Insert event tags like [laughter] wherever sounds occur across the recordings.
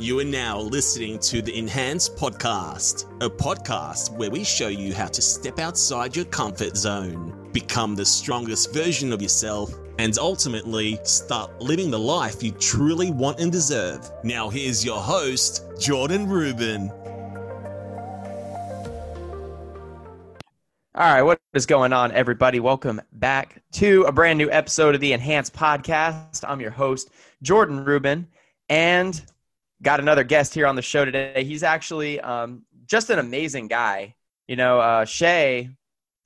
You are now listening to the Enhanced Podcast, a podcast where we show you how to step outside your comfort zone, become the strongest version of yourself, and ultimately start living the life you truly want and deserve. Now, here's your host, Jordan Rubin. All right, what is going on, everybody? Welcome back to a brand new episode of the Enhanced Podcast. I'm your host, Jordan Rubin, and got another guest here on the show today. He's actually um, just an amazing guy. You know, uh, Che,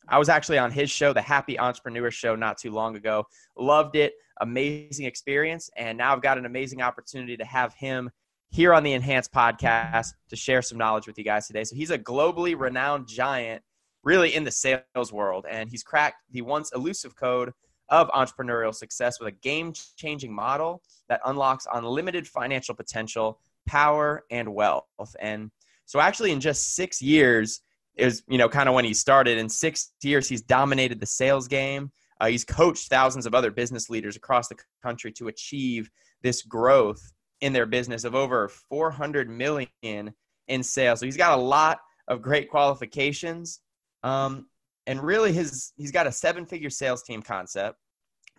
I was actually on his show, the Happy Entrepreneur Show, not too long ago. Loved it. Amazing experience. And now I've got an amazing opportunity to have him here on the Enhanced Podcast to share some knowledge with you guys today. So he's a globally renowned giant, really in the sales world. And he's cracked the once elusive code of entrepreneurial success with a game changing model that unlocks unlimited financial potential, power, and wealth. And so, actually, in just six years, is you know kind of when he started. In six years, he's dominated the sales game. Uh, he's coached thousands of other business leaders across the country to achieve this growth in their business of over 400 million in sales. So he's got a lot of great qualifications. Um, and really his he's got a seven figure sales team concept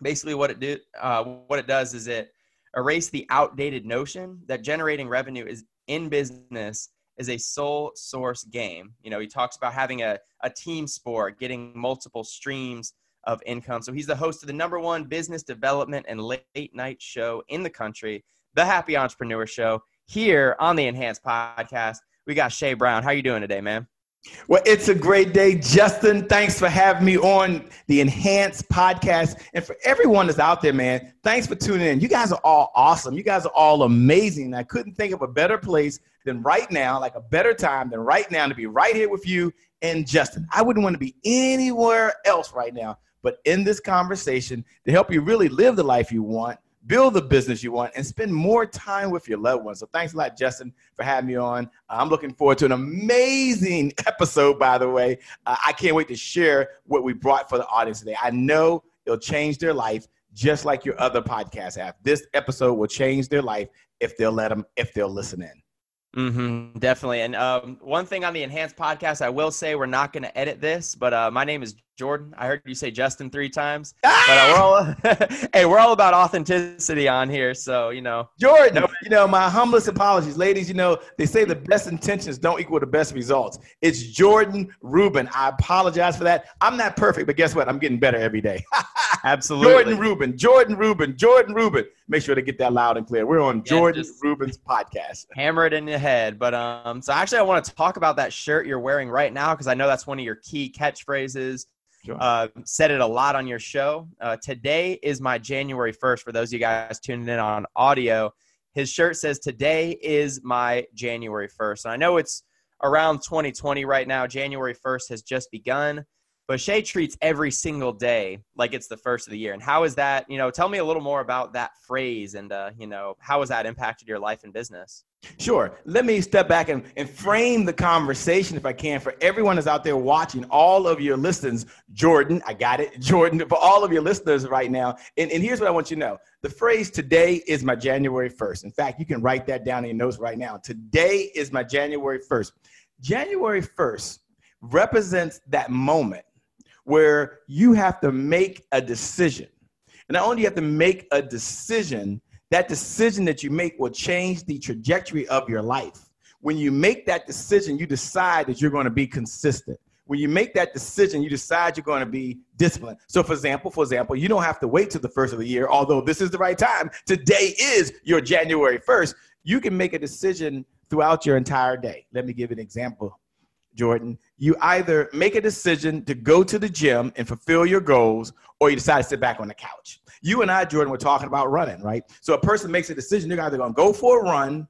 basically what it do uh, what it does is it erase the outdated notion that generating revenue is in business is a sole source game. You know he talks about having a, a team sport getting multiple streams of income. So he's the host of the number one business development and late night show in the country the happy entrepreneur show here on the enhanced podcast. We got Che brown. How you doing today man well, it's a great day, Justin. Thanks for having me on the Enhanced podcast. And for everyone that's out there, man, thanks for tuning in. You guys are all awesome. You guys are all amazing. I couldn't think of a better place than right now, like a better time than right now to be right here with you and Justin. I wouldn't want to be anywhere else right now, but in this conversation to help you really live the life you want build the business you want, and spend more time with your loved ones. So thanks a lot, Justin, for having me on. Uh, I'm looking forward to an amazing [laughs] episode, by the way. Uh, I can't wait to share what we brought for the audience today. I know it'll change their life just like your other podcasts have. This episode will change their life if they'll let them, if they'll listen in. Mm-hmm, definitely. And um, one thing on the enhanced podcast, I will say we're not going to edit this, but uh, my name is Jordan. I heard you say Justin three times. Ah! But uh, we're all [laughs] hey, we're all about authenticity on here, so you know. Jordan, no. you know my humblest apologies, ladies. You know they say the best intentions don't equal the best results. It's Jordan Rubin. I apologize for that. I'm not perfect, but guess what? I'm getting better every day. [laughs] Absolutely. Jordan Rubin, Jordan Rubin, Jordan Rubin. Make sure to get that loud and clear. We're on yeah, Jordan Rubin's podcast. Hammer it in your head. But um, so actually, I want to talk about that shirt you're wearing right now because I know that's one of your key catchphrases. Sure. Uh, said it a lot on your show. Uh, today is my January 1st. For those of you guys tuning in on audio, his shirt says, Today is my January 1st. And I know it's around 2020 right now. January 1st has just begun. But Che treats every single day like it's the first of the year. And how is that? You know, tell me a little more about that phrase and, uh, you know, how has that impacted your life and business? Sure. Let me step back and, and frame the conversation, if I can, for everyone that's out there watching, all of your listeners. Jordan, I got it. Jordan, for all of your listeners right now. And, and here's what I want you to know the phrase today is my January 1st. In fact, you can write that down in your notes right now. Today is my January 1st. January 1st represents that moment where you have to make a decision. And not only do you have to make a decision, that decision that you make will change the trajectory of your life. When you make that decision, you decide that you're going to be consistent. When you make that decision, you decide you're going to be disciplined. So, for example, for example, you don't have to wait till the first of the year, although this is the right time. Today is your January 1st. You can make a decision throughout your entire day. Let me give an example Jordan, you either make a decision to go to the gym and fulfill your goals, or you decide to sit back on the couch. You and I, Jordan, were talking about running, right? So a person makes a decision, they're either gonna go for a run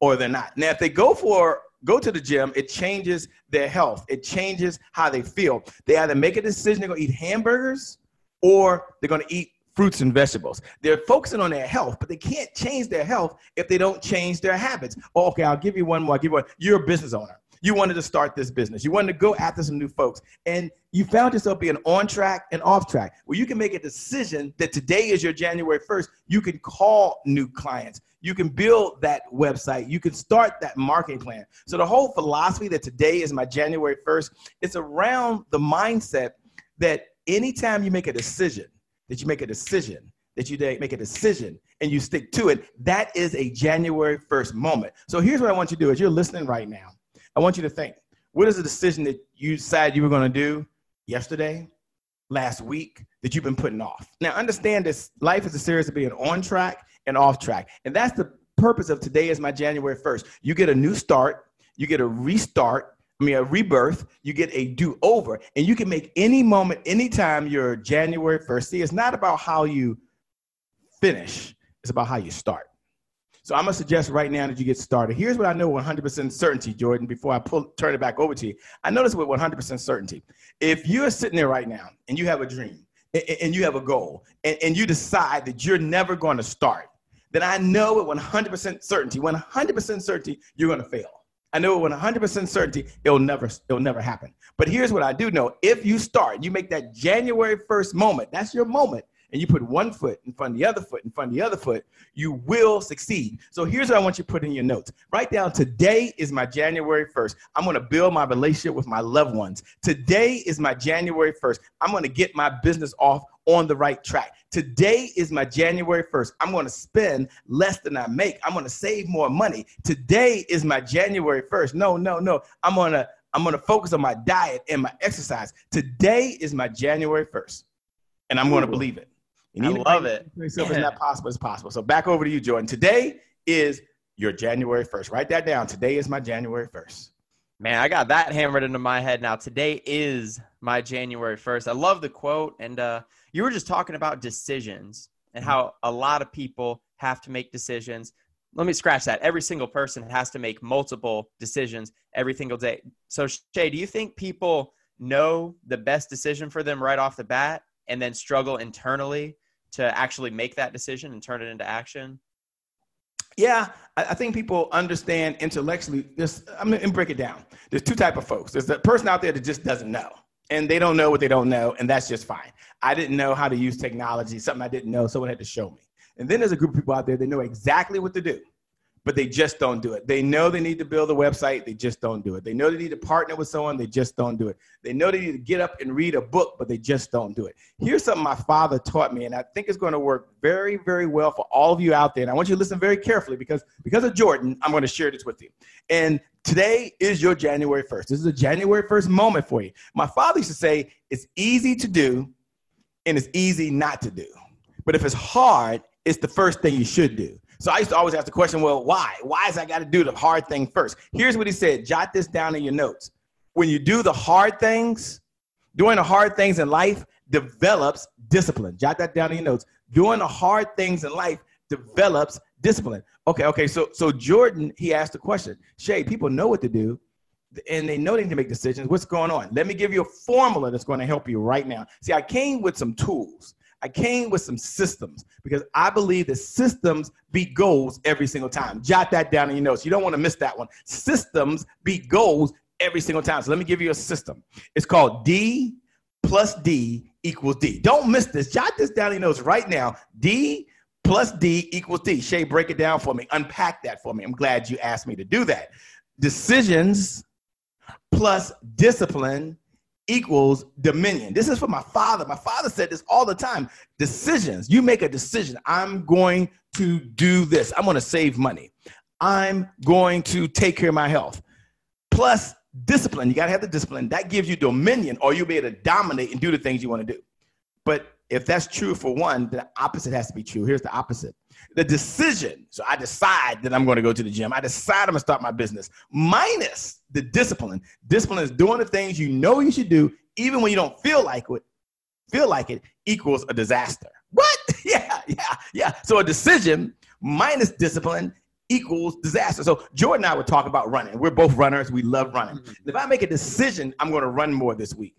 or they're not. Now, if they go for go to the gym, it changes their health. It changes how they feel. They either make a decision they're gonna eat hamburgers or they're gonna eat fruits and vegetables. They're focusing on their health, but they can't change their health if they don't change their habits. Oh, okay, I'll give you one more. I'll give you one. You're a business owner You wanted to start this business. You wanted to go after some new folks. And you found yourself being on track and off track where you can make a decision that today is your January 1st. You can call new clients. You can build that website. You can start that marketing plan. So the whole philosophy that today is my January 1st, it's around the mindset that anytime you make a decision, that you make a decision, that you make a decision and you stick to it, that is a January 1st moment. So here's what I want you to do as you're listening right now. I want you to think, what is the decision that you decided you were going to do yesterday, last week, that you've been putting off? Now understand this life is a series of being on track and off track. And that's the purpose of today is my January 1st. You get a new start, you get a restart, I mean, a rebirth, you get a do over, and you can make any moment, anytime you're January 1st. See, it's not about how you finish, it's about how you start. So I'm gonna suggest right now that you get started. Here's what I know 100% certainty, Jordan, before I pull, turn it back over to you. I know this with 100% certainty. If you're sitting there right now and you have a dream and, and you have a goal and, and you decide that you're never gonna start, then I know with 100% certainty, 100% certainty, you're gonna fail. I know with 100% certainty it'll never it'll never happen. But here's what I do know: if you start, you make that January 1st moment. That's your moment and you put one foot in front of the other foot in front of the other foot, you will succeed. So here's what I want you to put in your notes. Write down today is my January 1st. I'm going to build my relationship with my loved ones. Today is my January 1st. I'm going to get my business off on the right track. Today is my January 1st. I'm going to spend less than I make. I'm going to save more money. Today is my January 1st. No, no, no. I'm going to I'm going to focus on my diet and my exercise. Today is my January 1st. And I'm going to believe it. You I love it. Yourself yeah. not that possible as possible. So back over to you, Jordan. Today is your January 1st. Write that down. Today is my January 1st. Man, I got that hammered into my head now. Today is my January 1st. I love the quote. And uh, you were just talking about decisions and how a lot of people have to make decisions. Let me scratch that. Every single person has to make multiple decisions every single day. So, Che, do you think people know the best decision for them right off the bat and then struggle internally to actually make that decision and turn it into action? Yeah, I, think people understand intellectually. This I'm gonna break it down. There's two type of folks. There's the person out there that just doesn't know, and they don't know what they don't know, and that's just fine. I didn't know how to use technology, something I didn't know, someone had to show me. And then there's a group of people out there that know exactly what to do but they just don't do it. They know they need to build a website, they just don't do it. They know they need to partner with someone, they just don't do it. They know they need to get up and read a book, but they just don't do it. Here's something my father taught me, and I think it's going to work very, very well for all of you out there. And I want you to listen very carefully because because of Jordan, I'm going to share this with you. And today is your January 1st. This is a January 1st moment for you. My father used to say, it's easy to do and it's easy not to do. But if it's hard, it's the first thing you should do. So I used to always ask the question, well, why? Why is I got to do the hard thing first? Here's what he said. Jot this down in your notes. When you do the hard things, doing the hard things in life develops discipline. Jot that down in your notes. Doing the hard things in life develops discipline. Okay, okay. So so Jordan, he asked the question. Che, people know what to do and they know they need to make decisions. What's going on? Let me give you a formula that's going to help you right now. See, I came with some tools. I came with some systems because I believe that systems beat goals every single time. Jot that down in your notes. You don't want to miss that one. Systems beat goals every single time. So let me give you a system. It's called D plus D equals D. Don't miss this. Jot this down in your notes right now. D plus D equals D. Che, break it down for me. Unpack that for me. I'm glad you asked me to do that. Decisions plus discipline equals dominion. This is for my father. My father said this all the time. Decisions. You make a decision. I'm going to do this. I'm going to save money. I'm going to take care of my health. Plus discipline. You got to have the discipline. That gives you dominion, or you'll be able to dominate and do the things you want to do. But if that's true for one, the opposite has to be true. Here's the opposite the decision. So I decide that I'm going to go to the gym. I decide I'm going to start my business, minus the discipline. Discipline is doing the things you know you should do, even when you don't feel like it. Feel like it equals a disaster. What? [laughs] yeah, yeah, yeah. So a decision minus discipline equals disaster. So Jordan and I were talking about running. We're both runners. We love running. Mm-hmm. If I make a decision, I'm going to run more this week.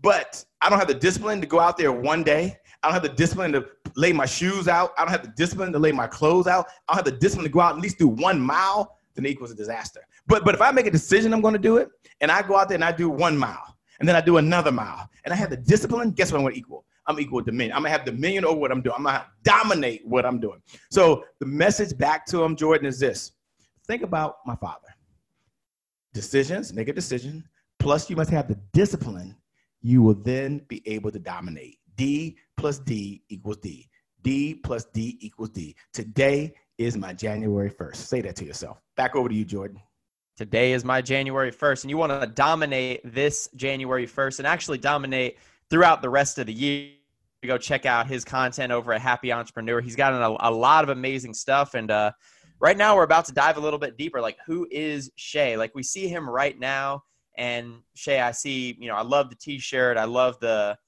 But I don't have the discipline to go out there one day. I don't have the discipline to lay my shoes out. I don't have the discipline to lay my clothes out. I don't have the discipline to go out and at least do one mile. Then it equals a disaster. But but if I make a decision I'm going to do it, and I go out there and I do one mile, and then I do another mile, and I have the discipline, guess what I'm going to equal? I'm equal to dominion. I'm gonna have dominion over what I'm doing. I'm gonna dominate what I'm doing. So the message back to him, Jordan, is this: think about my father. Decisions, make a decision. Plus, you must have the discipline. You will then be able to dominate. D plus D equals D. D plus D equals D. Today is my January 1st. Say that to yourself. Back over to you, Jordan. Today is my January 1st, and you want to dominate this January 1st and actually dominate throughout the rest of the year. Go check out his content over at Happy Entrepreneur. He's got a, lot of amazing stuff. And uh, right now, we're about to dive a little bit deeper. Like, who is Che? Like, we see him right now. And Che, I see, you know, I love the t shirt. I love the,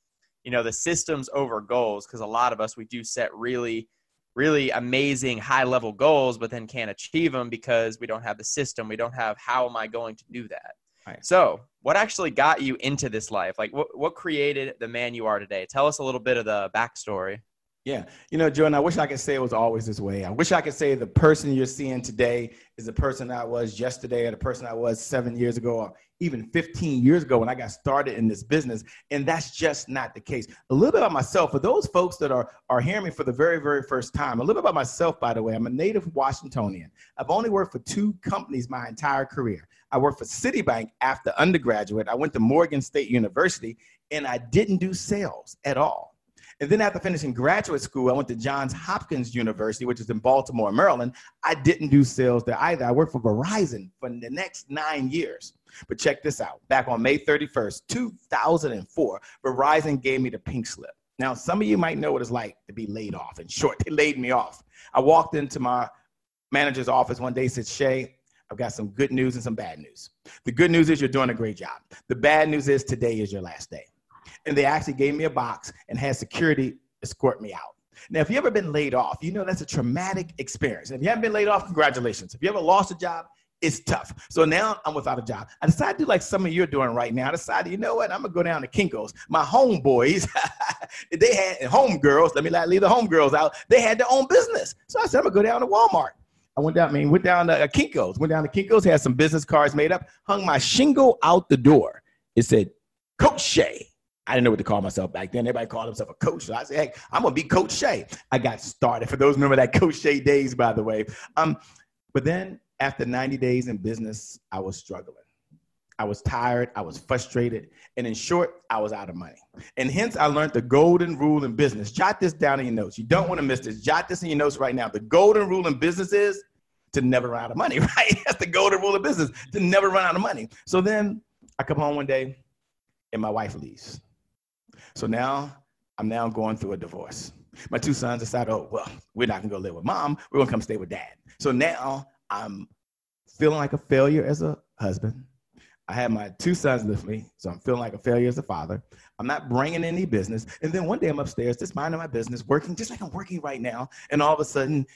you know, the systems over goals because a lot of us, we do set really really amazing high level goals, but then can't achieve them because we don't have the system. We don't have how am I going to do that? Right. So, what actually got you into this life? Like, what, what created the man you are today? Tell us a little bit of the backstory. Yeah. You know, Jordan, I wish I could say it was always this way. I wish I could say the person you're seeing today is the person I was yesterday or the person I was seven years ago or even 15 years ago when I got started in this business. And that's just not the case. A little bit about myself, for those folks that are, are hearing me for the very, very first time, a little bit about myself, by the way. I'm a native Washingtonian. I've only worked for two companies my entire career. I worked for Citibank after undergraduate. I went to Morgan State University and I didn't do sales at all. And then after finishing graduate school, I went to Johns Hopkins University, which is in Baltimore, Maryland. I didn't do sales there either. I worked for Verizon for the next nine years. But check this out. Back on May 31st, 2004, Verizon gave me the pink slip. Now, some of you might know what it's like to be laid off. In short, they laid me off. I walked into my manager's office one day, said, Che, I've got some good news and some bad news. The good news is you're doing a great job. The bad news is today is your last day. And they actually gave me a box and had security escort me out. Now, if you've ever been laid off, you know that's a traumatic experience. if you haven't been laid off, congratulations. If you ever lost a job, it's tough. So now I'm without a job. I decided to do like some of you are doing right now. I decided, you know what? I'm gonna go down to Kinko's. My homeboys, [laughs] they had homegirls. Let me not leave the homegirls out. They had their own business. So I said, I'm gonna go down to Walmart. I went down, I mean, went down to uh, Kinko's, went down to Kinko's, had some business cards made up, hung my shingle out the door. It said, Coach Che. I didn't know what to call myself back then. Everybody called himself a coach. So I said, hey, I'm gonna be Coach Che. I got started. For those remember that Coach Che days, by the way. Um, but then after 90 days in business, I was struggling. I was tired, I was frustrated, and in short, I was out of money. And hence, I learned the golden rule in business. Jot this down in your notes. You don't want to miss this. Jot this in your notes right now. The golden rule in business is to never run out of money, [laughs] right? That's the golden rule of business, to never run out of money. So then I come home one day and my wife leaves. So now I'm now going through a divorce. My two sons decide, oh, well, we're not gonna go live with mom, we're gonna come stay with dad. So now I'm feeling like a failure as a husband. I have my two sons with me, so I'm feeling like a failure as a father. I'm not bringing any business. And then one day I'm upstairs, just minding my business, working just like I'm working right now. And all of a sudden,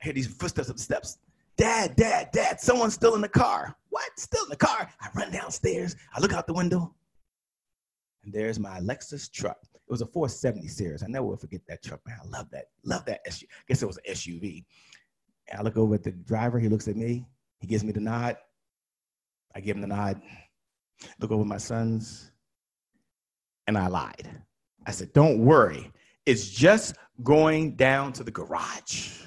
I hear these footsteps up the steps. Dad, dad, dad, someone's still in the car. What? Still in the car? I run downstairs. I look out the window. There's my Lexus truck. It was a 470 series. I never will forget that truck, man. I love that. Love that SUV. I guess it was an SUV. And I look over at the driver. He looks at me. He gives me the nod. I give him the nod. Look over my sons. And I lied. I said, Don't worry. It's just going down to the garage.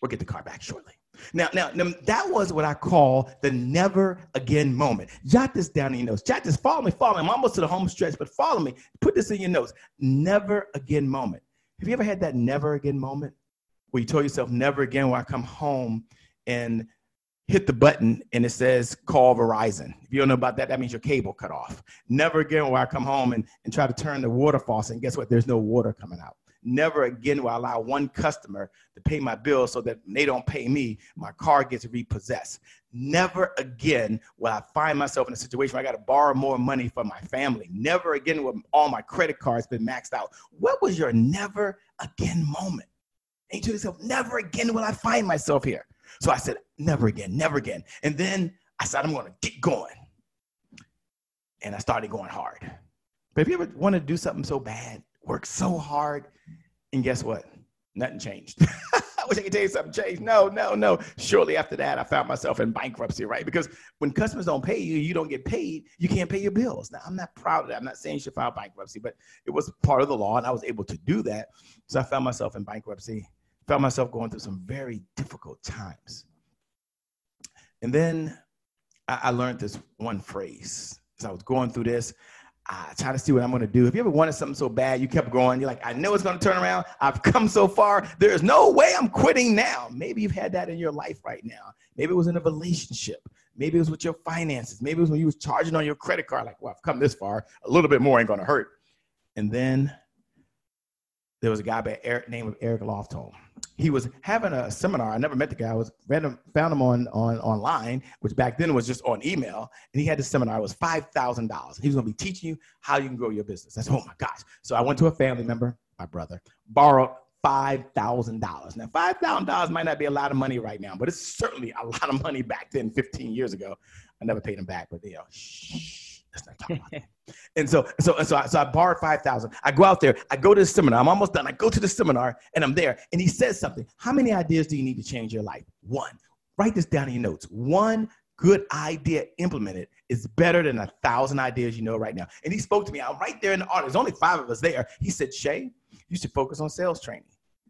We'll get the car back shortly. Now, now, that was what I call the never again moment. Jot this down in your notes. Jot this, follow me, follow me. I'm almost to the home stretch, but follow me. Put this in your notes. Never again moment. Have you ever had that never again moment where you told yourself, never again when I come home and hit the button and it says call Verizon. If you don't know about that, that means your cable cut off. Never again will I come home and, and try to turn the water faucet and guess what? There's no water coming out. Never again will I allow one customer to pay my bill so that they don't pay me, my car gets repossessed. Never again will I find myself in a situation where I got to borrow more money from my family. Never again will all my credit cards been maxed out. What was your never again moment? And you told yourself, never again will I find myself here. So I said, never again, never again. And then I said, I'm going to get going. And I started going hard. But if you ever want to do something so bad, work so hard, and guess what? Nothing changed. [laughs] I wish I could tell you something changed. No, no, no. Shortly after that, I found myself in bankruptcy, right? Because when customers don't pay you, you don't get paid, you can't pay your bills. Now, I'm not proud of that. I'm not saying you should file bankruptcy, but it was part of the law, and I was able to do that. So I found myself in bankruptcy, found myself going through some very difficult times. And then I, I learned this one phrase. As I was going through this, I try to see what I'm going to do. Have you ever wanted something so bad you kept going? You're like, I know it's going to turn around. I've [laughs] come so far. There's no way I'm quitting now. Maybe you've had that in your life right now. Maybe it was in a relationship. Maybe it was with your finances. Maybe it was when you was charging on your credit card. Like, well, I've come this far. A little bit more ain't going to hurt. And then there was a guy by Eric, name of Eric Lofholm. He was having a seminar. I never met the guy. I was random, found him on, on online, which back then was just on email. And he had this seminar. It was five thousand dollars. He was going to be teaching you how you can grow your business. That's oh my gosh. So I went to a family member, my brother, borrowed five thousand dollars. Now five thousand dollars might not be a lot of money right now, but it's certainly a lot of money back then, fifteen years ago. I never paid him back, but you know, shh, let's not talk about that. And so, so, so, I, so I borrowed 5,000. I go out there, I go to the seminar. I'm almost done. I go to the seminar and I'm there. And he says something. How many ideas do you need to change your life? One. Write this down in your notes. One good idea implemented is better than a thousand ideas you know right now. And he spoke to me. I'm right there in the audience. Only five of us there. He said, Che, you should focus on sales training.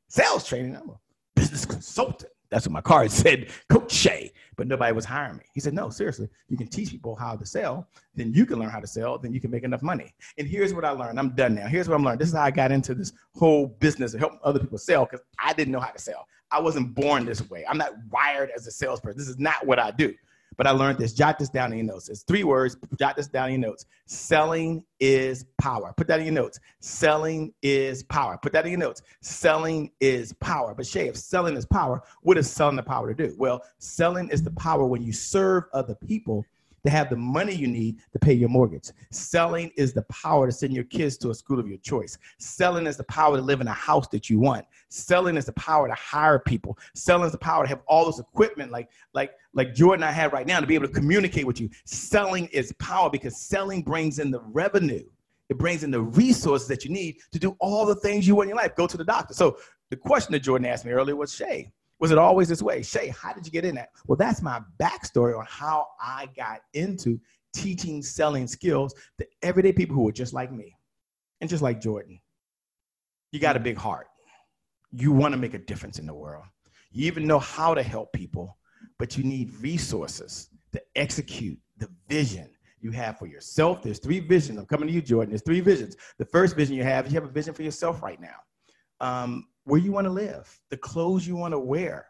Sales training? I'm a business consultant. That's what my card [laughs] said, Coach Che, but nobody was hiring me. He said, No, seriously, you can teach people how to sell, then you can learn how to sell, then you can make enough money. And here's what I learned. I'm done now. Here's what I'm learning. This is how I got into this whole business of helping other people sell because I didn't know how to sell. I wasn't born this way. I'm not wired as a salesperson. This is not what I do. But I learned this. Jot this down in your notes. It's three words. Jot this down in your notes. Selling is power. Put that in your notes. Selling is power. Put that in your notes. Selling is power. But Che, if selling is power, what is selling the power to do? Well, selling is the power when you serve other people to have the money you need to pay your mortgage. Selling is the power to send your kids to a school of your choice. Selling is the power to live in a house that you want. Selling is the power to hire people. Selling is the power to have all this equipment like like like Jordan I have right now to be able to communicate with you. Selling is power because selling brings in the revenue. It brings in the resources that you need to do all the things you want in your life. Go to the doctor. So the question that Jordan asked me earlier was, Che, was it always this way? Che, how did you get in that? Well, that's my backstory on how I got into teaching selling skills to everyday people who are just like me and just like Jordan. You got a big heart. You want to make a difference in the world. You even know how to help people, but you need resources to execute the vision you have for yourself. There's three visions. I'm coming to you, Jordan. There's three visions. The first vision you have, you have a vision for yourself right now. Um, where you want to live, the clothes you want to wear,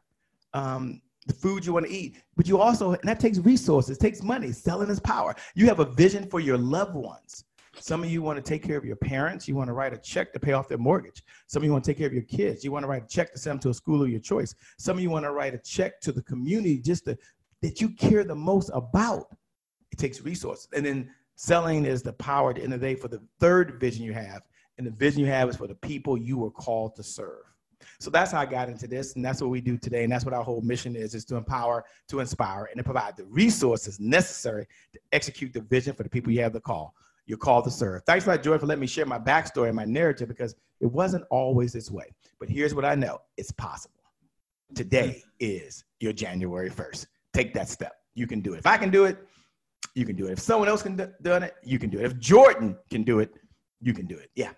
um, the food you want to eat. But you also, and that takes resources, takes money. Selling is power. You have a vision for your loved ones. Some of you want to take care of your parents. You want to write a check to pay off their mortgage. Some of you want to take care of your kids. You want to write a check to send them to a school of your choice. Some of you want to write a check to the community just to, that you care the most about. It takes resources. And then selling is the power at the end of the day for the third vision you have and the vision you have is for the people you were called to serve. So that's how I got into this, and that's what we do today, and that's what our whole mission is: is to empower, to inspire, and to provide the resources necessary to execute the vision for the people you have the call. You're called to serve. Thanks that, Joy, for letting me share my backstory and my narrative because it wasn't always this way. But here's what I know: it's possible. Today is your January 1st. Take that step. You can do it. If I can do it, you can do it. If someone else can do it, you can do it. If Jordan can do it, you can do it. Yeah.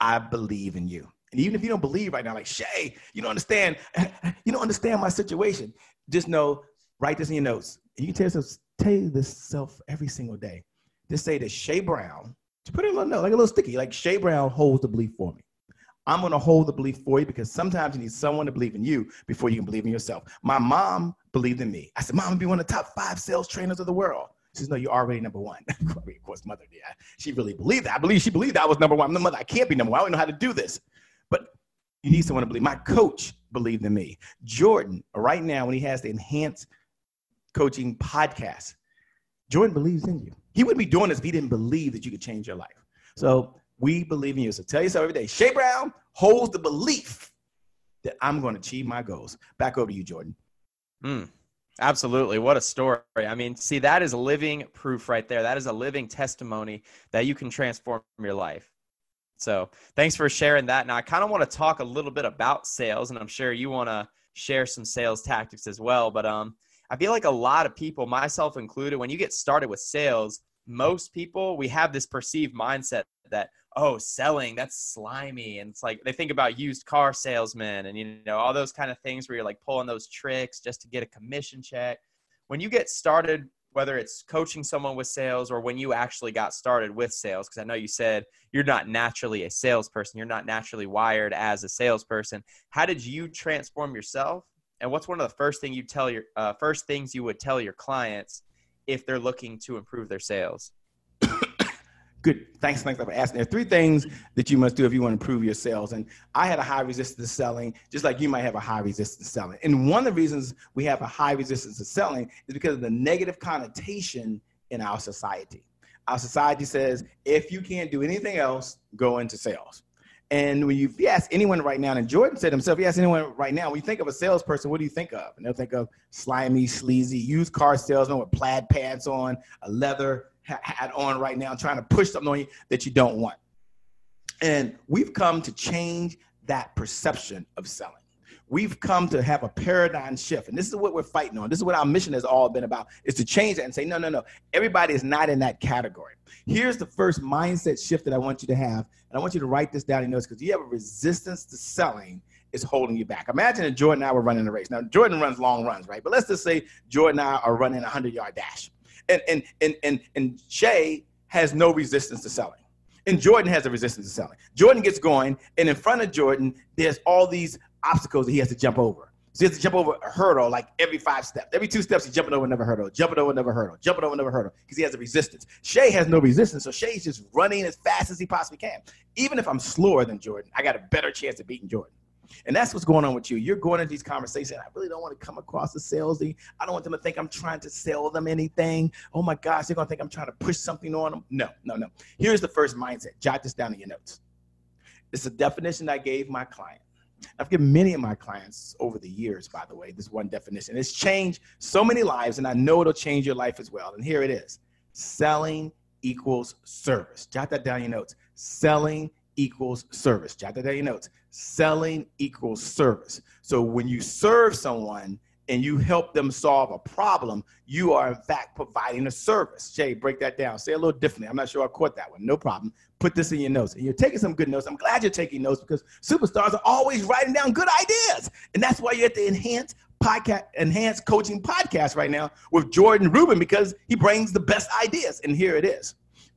I believe in you. And even if you don't believe right now, like Che, you don't understand, [laughs] you don't understand my situation. Just know, write this in your notes. And You can tell yourself, tell yourself every single day. Just say that Che Brown, to put it in a little note, like a little sticky, like Che Brown holds the belief for me. I'm gonna hold the belief for you because sometimes you need someone to believe in you before you can believe in yourself. My mom believed in me. I said, Mom, be one of the top five sales trainers of the world. She says, no, you're already number one. [laughs] of course, mother, yeah. She really believed that. I believe she believed that I was number one. I'm the mother. I can't be number one. I don't know how to do this. But you need someone to believe. My coach believed in me. Jordan, right now, when he has the enhanced coaching podcast, Jordan believes in you. He wouldn't be doing this if he didn't believe that you could change your life. So we believe in you. So tell yourself every day, Che Brown holds the belief that I'm going to achieve my goals. Back over to you, Jordan. Mm. Absolutely. What a story. I mean, see, that is living proof right there. That is a living testimony that you can transform your life. So thanks for sharing that. Now, I kind of want to talk a little bit about sales, and I'm sure you want to share some sales tactics as well. But um, I feel like a lot of people, myself included, when you get started with sales, most people we have this perceived mindset that oh selling that's slimy and it's like they think about used car salesmen and you know all those kind of things where you're like pulling those tricks just to get a commission check. When you get started whether it's coaching someone with sales or when you actually got started with sales because i know you said you're not naturally a salesperson you're not naturally wired as a salesperson how did you transform yourself? And what's one of the first thing you tell your uh, first things you would tell your clients if they're looking to improve their sales [coughs] Good. Thanks, thanks for asking. There are three things that you must do if you want to improve your sales. And I had a high resistance to selling, just like you might have a high resistance to selling. And one of the reasons we have a high resistance to selling is because of the negative connotation in our society. Our society says if you can't do anything else, go into sales. And when you, ask anyone right now, and Jordan said himself, you ask anyone right now, when you think of a salesperson, what do you think of? And they'll think of slimy, sleazy, used car salesman with plaid pants on, a leather hat on right now, trying to push something on you that you don't want. And we've come to change that perception of selling. We've come to have a paradigm shift. And this is what we're fighting on. This is what our mission has all been about is to change that and say, no, no, no. Everybody is not in that category. Here's the first mindset shift that I want you to have. And I want you to write this down in notes because you have a resistance to selling is holding you back. Imagine if Jordan and I were running a race. Now, Jordan runs long runs, right? But let's just say Jordan and I are running a 100 yard dash and and and and, and Che has no resistance to selling. And Jordan has a resistance to selling. Jordan gets going, and in front of Jordan, there's all these obstacles that he has to jump over. So he has to jump over a hurdle like every five steps. Every two steps, he's jumping over another hurdle, jumping over another hurdle, jumping over another hurdle because he has a resistance. Che has no resistance, so Che's just running as fast as he possibly can. Even if I'm slower than Jordan, I got a better chance of beating Jordan. And that's what's going on with you. You're going into these conversations. I really don't want to come across as salesy. I don't want them to think I'm trying to sell them anything. Oh my gosh, they're going to think I'm trying to push something on them. No, no, no. Here's the first mindset. Jot this down in your notes. It's a definition I gave my client. I've given many of my clients over the years, by the way, this one definition. It's changed so many lives, and I know it'll change your life as well. And here it is selling equals service. Jot that down in your notes. Selling equals service. Jot that down your notes. Selling equals service. So when you serve someone and you help them solve a problem, you are in fact providing a service. Jay, break that down. Say a little differently. I'm not sure I caught that one. No problem. Put this in your notes. And you're taking some good notes. I'm glad you're taking notes because superstars are always writing down good ideas. And that's why you're at the Enhanced Podcast, Enhanced Coaching Podcast right now with Jordan Rubin because he brings the best ideas. And here it is.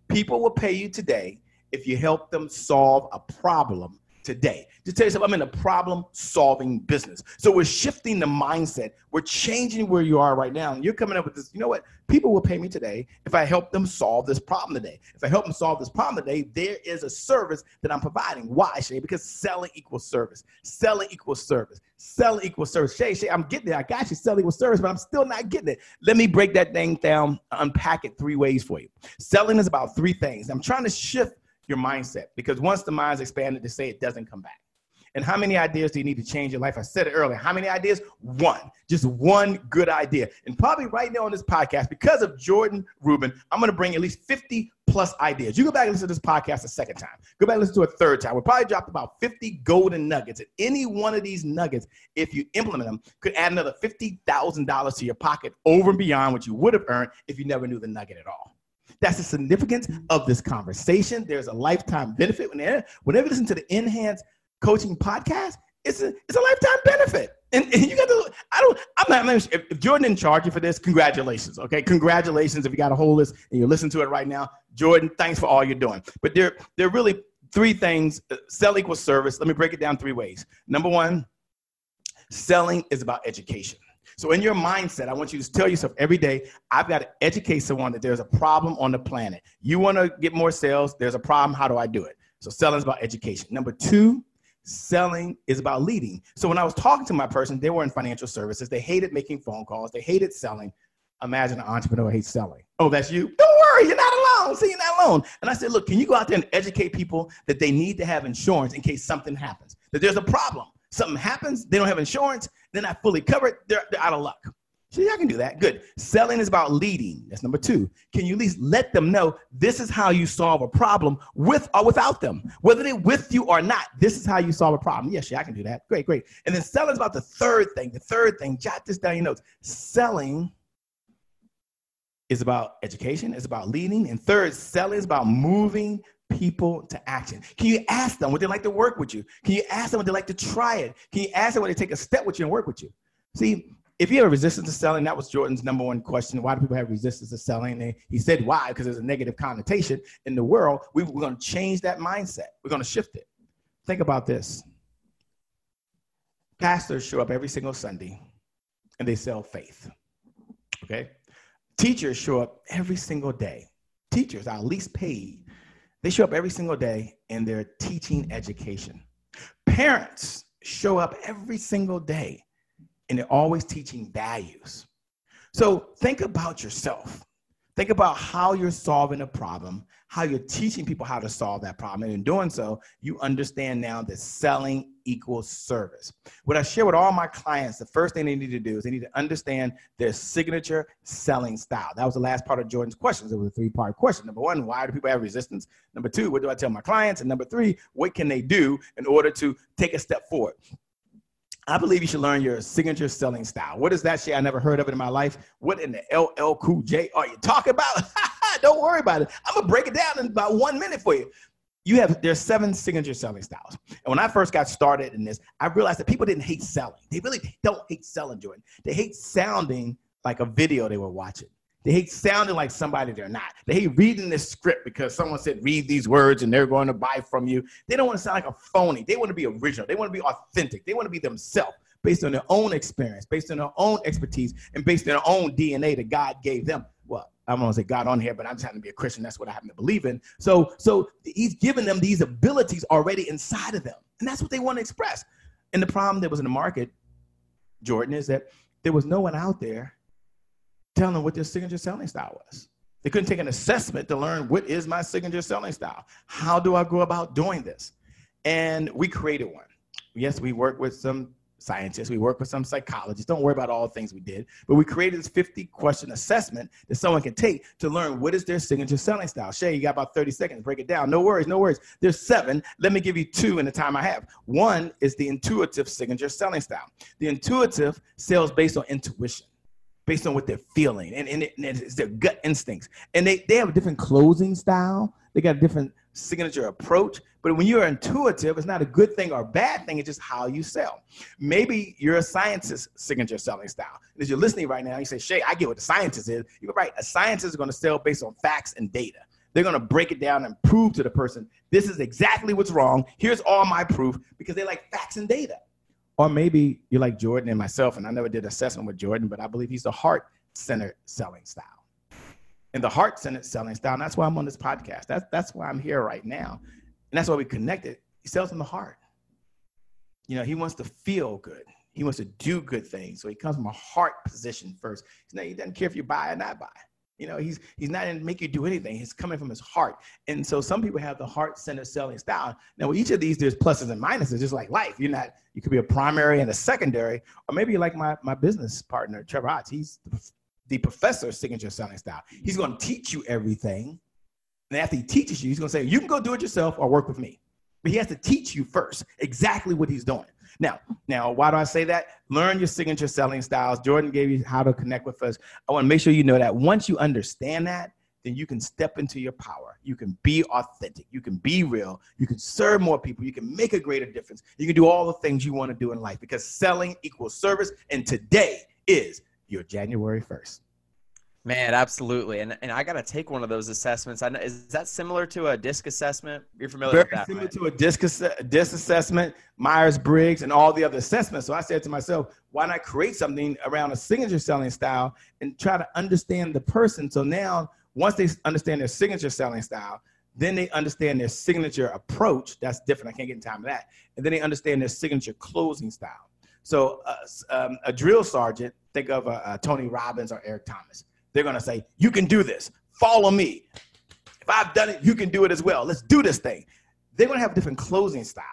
People will pay you today if you help them solve a problem today. To tell you something, I'm in a problem solving business. So we're shifting the mindset. We're changing where you are right now. And you're coming up with this, you know what? People will pay me today if I help them solve this problem today. If I help them solve this problem today, there is a service that I'm providing. Why, Che? Because selling equals service. Selling equals service. Selling equals service. Che, Che, I'm getting it. I got you selling equals service, but I'm still not getting it. Let me break that thing down, unpack it three ways for you. Selling is about three things. I'm trying to shift your mindset because once the mind's expanded to say it doesn't come back. And how many ideas do you need to change your life? I said it earlier. How many ideas? One. Just one good idea. And probably right now on this podcast, because of Jordan Rubin, I'm going to bring at least 50 plus ideas. You go back and listen to this podcast a second time. Go back and listen to a third time. We'll probably drop about 50 golden nuggets. And any one of these nuggets, if you implement them, could add another $50,000 to your pocket over and beyond what you would have earned if you never knew the nugget at all. That's the significance of this conversation. There's a lifetime benefit. Whenever, whenever you listen to the Enhanced Coaching Podcast, it's a, it's a lifetime benefit. And, and you got to, I don't, I'm not, if, if Jordan didn't charge you for this, congratulations. Okay. Congratulations. If you got a of this and you're listening to it right now, Jordan, thanks for all you're doing. But there, there are really three things. Uh, sell equals service. Let me break it down three ways. Number one, selling is about education. So in your mindset, I want you to tell yourself every day, I've got to educate someone that there's a problem on the planet. You want to get more sales, there's a problem. How do I do it? So selling is about education. Number two, selling is about leading. So when I was talking to my person, they were in financial services. They hated making phone calls. They hated selling. Imagine an entrepreneur hates selling. Oh, that's you? Don't worry, you're not alone. See, you're not alone. And I said, look, can you go out there and educate people that they need to have insurance in case something happens? That there's a problem. Something happens, they don't have insurance, they're not fully covered, they're, they're out of luck. See, I can do that. Good. Selling is about leading. That's number two. Can you at least let them know this is how you solve a problem with or without them? Whether they're with you or not, this is how you solve a problem. Yes, yeah, I can do that. Great, great. And then selling is about the third thing. The third thing, jot this down your notes. Selling is about education, it's about leading. And third, selling is about moving people to action. Can you ask them would they like to work with you? Can you ask them would they like to try it? Can you ask them would they take a step with you and work with you? See, if you have a resistance to selling, that was Jordan's number one question. Why do people have resistance to selling? And he said, why? Because there's a negative connotation in the world. We, we're going to change that mindset. We're going to shift it. Think about this. Pastors show up every single Sunday and they sell faith. Okay? Teachers show up every single day. Teachers are least paid. They show up every single day and they're teaching education. Parents show up every single day and they're always teaching values. So think about yourself. Think about how you're solving a problem, how you're teaching people how to solve that problem. And in doing so, you understand now that selling equals service. What I share with all my clients, the first thing they need to do is they need to understand their signature selling style. That was the last part of Jordan's questions. It was a three part question. Number one, why do people have resistance? Number two, what do I tell my clients? And number three, what can they do in order to take a step forward? I believe you should learn your signature selling style. What is that shit? I never heard of it in my life. What in the LL Cool J are you talking about? [laughs] Don't worry about it. I'm gonna break it down in about one minute for you. You have there's seven signature selling styles. And when I first got started in this, I realized that people didn't hate selling. They really don't hate selling, Jordan. They hate sounding like a video they were watching. They hate sounding like somebody they're not. They hate reading this script because someone said, read these words and they're going to buy from you. They don't want to sound like a phony. They want to be original. They want to be authentic. They want to be themselves based on their own experience, based on their own expertise, and based on their own DNA that God gave them. Well, I don't want to say God on here, but I'm just having to be a Christian. That's what I happen to believe in. So, so he's given them these abilities already inside of them. And that's what they want to express. And the problem that was in the market, Jordan, is that there was no one out there telling them what their signature selling style was. They couldn't take an assessment to learn what is my signature selling style? How do I go about doing this? And we created one. Yes, we worked with some scientists, we work with some psychologists. Don't worry about all the things we did, but we created this 50 question assessment that someone can take to learn what is their signature selling style. Che, you got about 30 seconds, break it down. No worries, no worries. There's seven. Let me give you two in the time I have. One is the intuitive signature selling style. The intuitive sells based on intuition based on what they're feeling and, and, it, and it's their gut instincts. And they, they have a different closing style. They got a different signature approach. But when you're intuitive, it's not a good thing or a bad thing. It's just how you sell. Maybe you're a scientist signature selling style. As you're listening right now, you say, Che, I get what the scientist is. You're right. A scientist is going to sell based on facts and data. They're going to break it down and prove to the person, this is exactly what's wrong. Here's all my proof because they like facts and data. Or maybe you're like Jordan and myself, and I never did assessment with Jordan, but I believe he's the heart centered selling style. And the heart centered selling style, and that's why I'm on this podcast. That's, that's why I'm here right now. And that's why we connected. He sells from the heart. You know, he wants to feel good. He wants to do good things. So he comes from a heart position first. He doesn't care if you buy or not buy. You know, he's he's not to make you do anything. He's coming from his heart. And so some people have the heart-centered selling style. Now, with each of these, there's pluses and minuses, just like life. You're not, you could be a primary and a secondary, or maybe like my my business partner, Trevor Otts. He's the professor signature selling style. He's going to teach you everything. And after he teaches you, he's going to say, you can go do it yourself or work with me. But he has to teach you first exactly what he's doing. Now, now, why do I say that? Learn your signature selling styles. Jordan gave you how to connect with us. I want to make sure you know that once you understand that, then you can step into your power. You can be authentic. You can be real. You can serve more people. You can make a greater difference. You can do all the things you want to do in life because selling equals service. And today is your January 1st. Man, absolutely. And and I got to take one of those assessments. I know, is that similar to a DISC assessment? You're familiar Very with that, similar right? to a DISC, ass- DISC assessment, Myers Briggs, and all the other assessments. So I said to myself, why not create something around a signature selling style and try to understand the person? So now, once they understand their signature selling style, then they understand their signature approach. That's different. I can't get in time of that. And then they understand their signature closing style. So uh, um, a drill sergeant, think of uh, uh, Tony Robbins or Eric Thomas. They're going to say, you can do this. Follow me. If I've done it, you can do it as well. Let's do this thing. They're going to have a different closing style.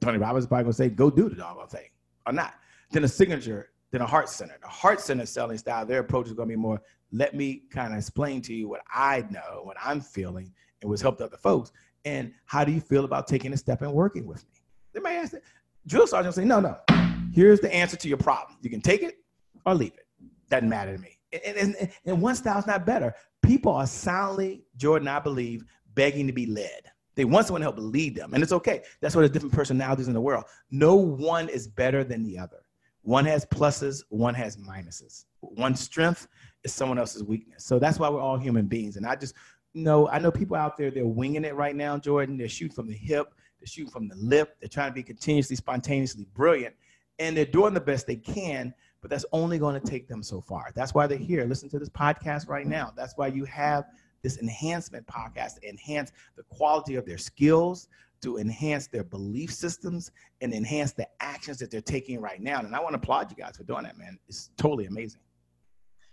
Tony Robbins is probably going to say, go do the doggone thing or not. Then a signature then a heart center. The heart center selling style, their approach is going to be more let me kind of explain to you what I know, what I'm feeling, and what's helped other folks. And how do you feel about taking a step and working with me? They may ask that. Drill sergeant say, no, no. Here's the answer to your problem. You can take it or leave it. Doesn't matter to me. And, and, and one style's not better. People are soundly, Jordan, I believe, begging to be led. They want someone to help lead them. And it's okay. That's why there's different personalities in the world. No one is better than the other. One has pluses, one has minuses. One strength is someone else's weakness. So that's why we're all human beings. And I just know, I know people out there, they're winging it right now, Jordan. They're shooting from the hip, they're shooting from the lip. They're trying to be continuously, spontaneously brilliant. And they're doing the best they can, but that's only going to take them so far. That's why they're here. Listen to this podcast right now. That's why you have this enhancement podcast to enhance the quality of their skills, to enhance their belief systems, and enhance the actions that they're taking right now. And I want to applaud you guys for doing that, man. It's totally amazing.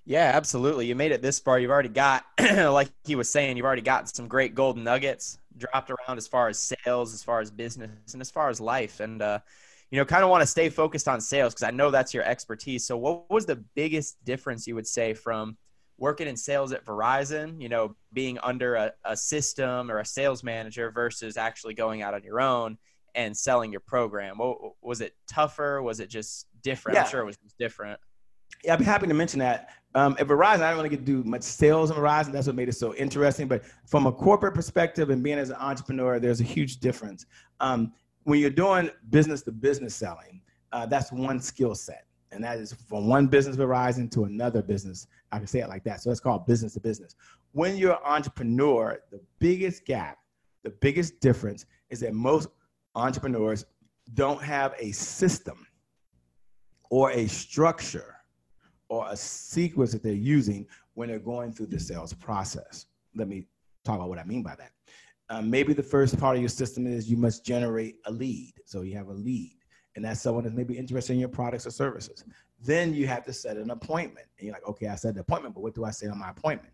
Yeah, absolutely. You made it this far. You've already got, [clears throat] like he was saying, you've already got some great golden nuggets dropped around as far as sales, as far as business, and as far as life. And, uh, you know, kind of want to stay focused on sales because I know that's your expertise. So, what was the biggest difference you would say from working in sales at Verizon, you know, being under a, a system or a sales manager versus actually going out on your own and selling your program? What, was it tougher? Was it just different? Yeah. I'm sure it was different. Yeah, I'd be happy to mention that. Um, at Verizon, I don't really get to do much sales in Verizon. That's what made it so interesting. But from a corporate perspective and being as an entrepreneur, there's a huge difference. Um, when you're doing business to business selling, uh, that's one skill set and that is from one business Verizon to another business. I can say it like that. So that's called business to business. When you're an entrepreneur, the biggest gap, the biggest difference is that most entrepreneurs don't have a system or a structure or a sequence that they're using when they're going through the sales process. Let me talk about what I mean by that. Um, maybe the first part of your system is you must generate a lead. So you have a lead and that's someone that's maybe interested in your products or services. Then you have to set an appointment. And you're like, okay, I set the appointment, but what do I say on my appointment?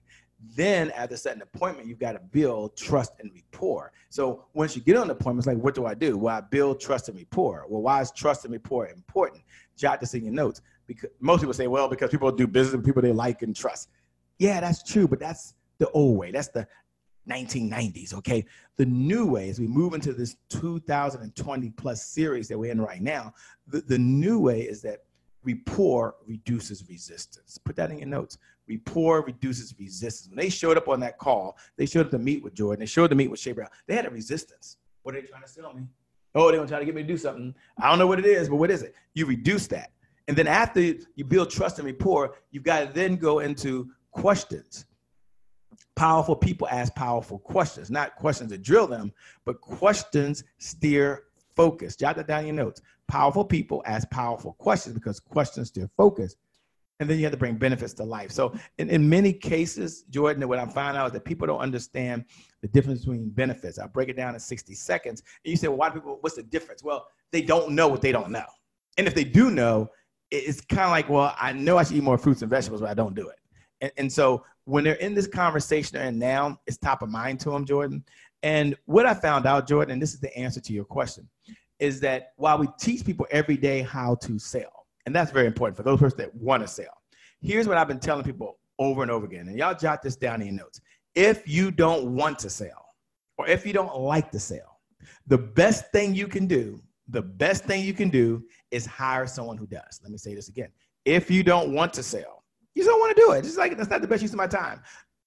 Then after setting an appointment, you've got to build trust and rapport. So once you get on the appointment, it's like, what do I do? Well, I build trust and rapport. Well, why is trust and rapport important? Jot this in your notes. Because most people say, well, because people do business with people they like and trust. Yeah, that's true, but that's the old way. That's the 1990s. Okay. The new way, as we move into this 2020 plus series that we're in right now, the, the new way is that rapport reduces resistance. Put that in your notes. Rapport reduces resistance. When they showed up on that call, they showed up to meet with Jordan, they showed up to meet with Che Brown. They had a resistance. What are they trying to sell me? Oh, they're gonna try to get me to do something. I don't know what it is, but what is it? You reduce that. And then after you build trust and rapport, you've got to then go into questions powerful people ask powerful questions, not questions to drill them, but questions steer focus. Jot that down in your notes. Powerful people ask powerful questions because questions steer focus. And then you have to bring benefits to life. So, in, in many cases, Jordan, what I'm finding out is that people don't understand the difference between benefits. I'll break it down in 60 seconds. And you say, well, why do people, what's the difference? Well, they don't know what they don't know. And if they do know, it's kind of like, well, I know I should eat more fruits and vegetables, but I don't do it. And, and so when they're in this conversation and now it's top of mind to them, Jordan. And what I found out, Jordan, and this is the answer to your question, is that while we teach people every day how to sell, and that's very important for those persons that want to sell, here's what I've been telling people over and over again. And y'all jot this down in your notes. If you don't want to sell, or if you don't like to sell, the best thing you can do, the best thing you can do is hire someone who does. Let me say this again. If you don't want to sell, you don't want to do it. Just like that's not the best use of my time.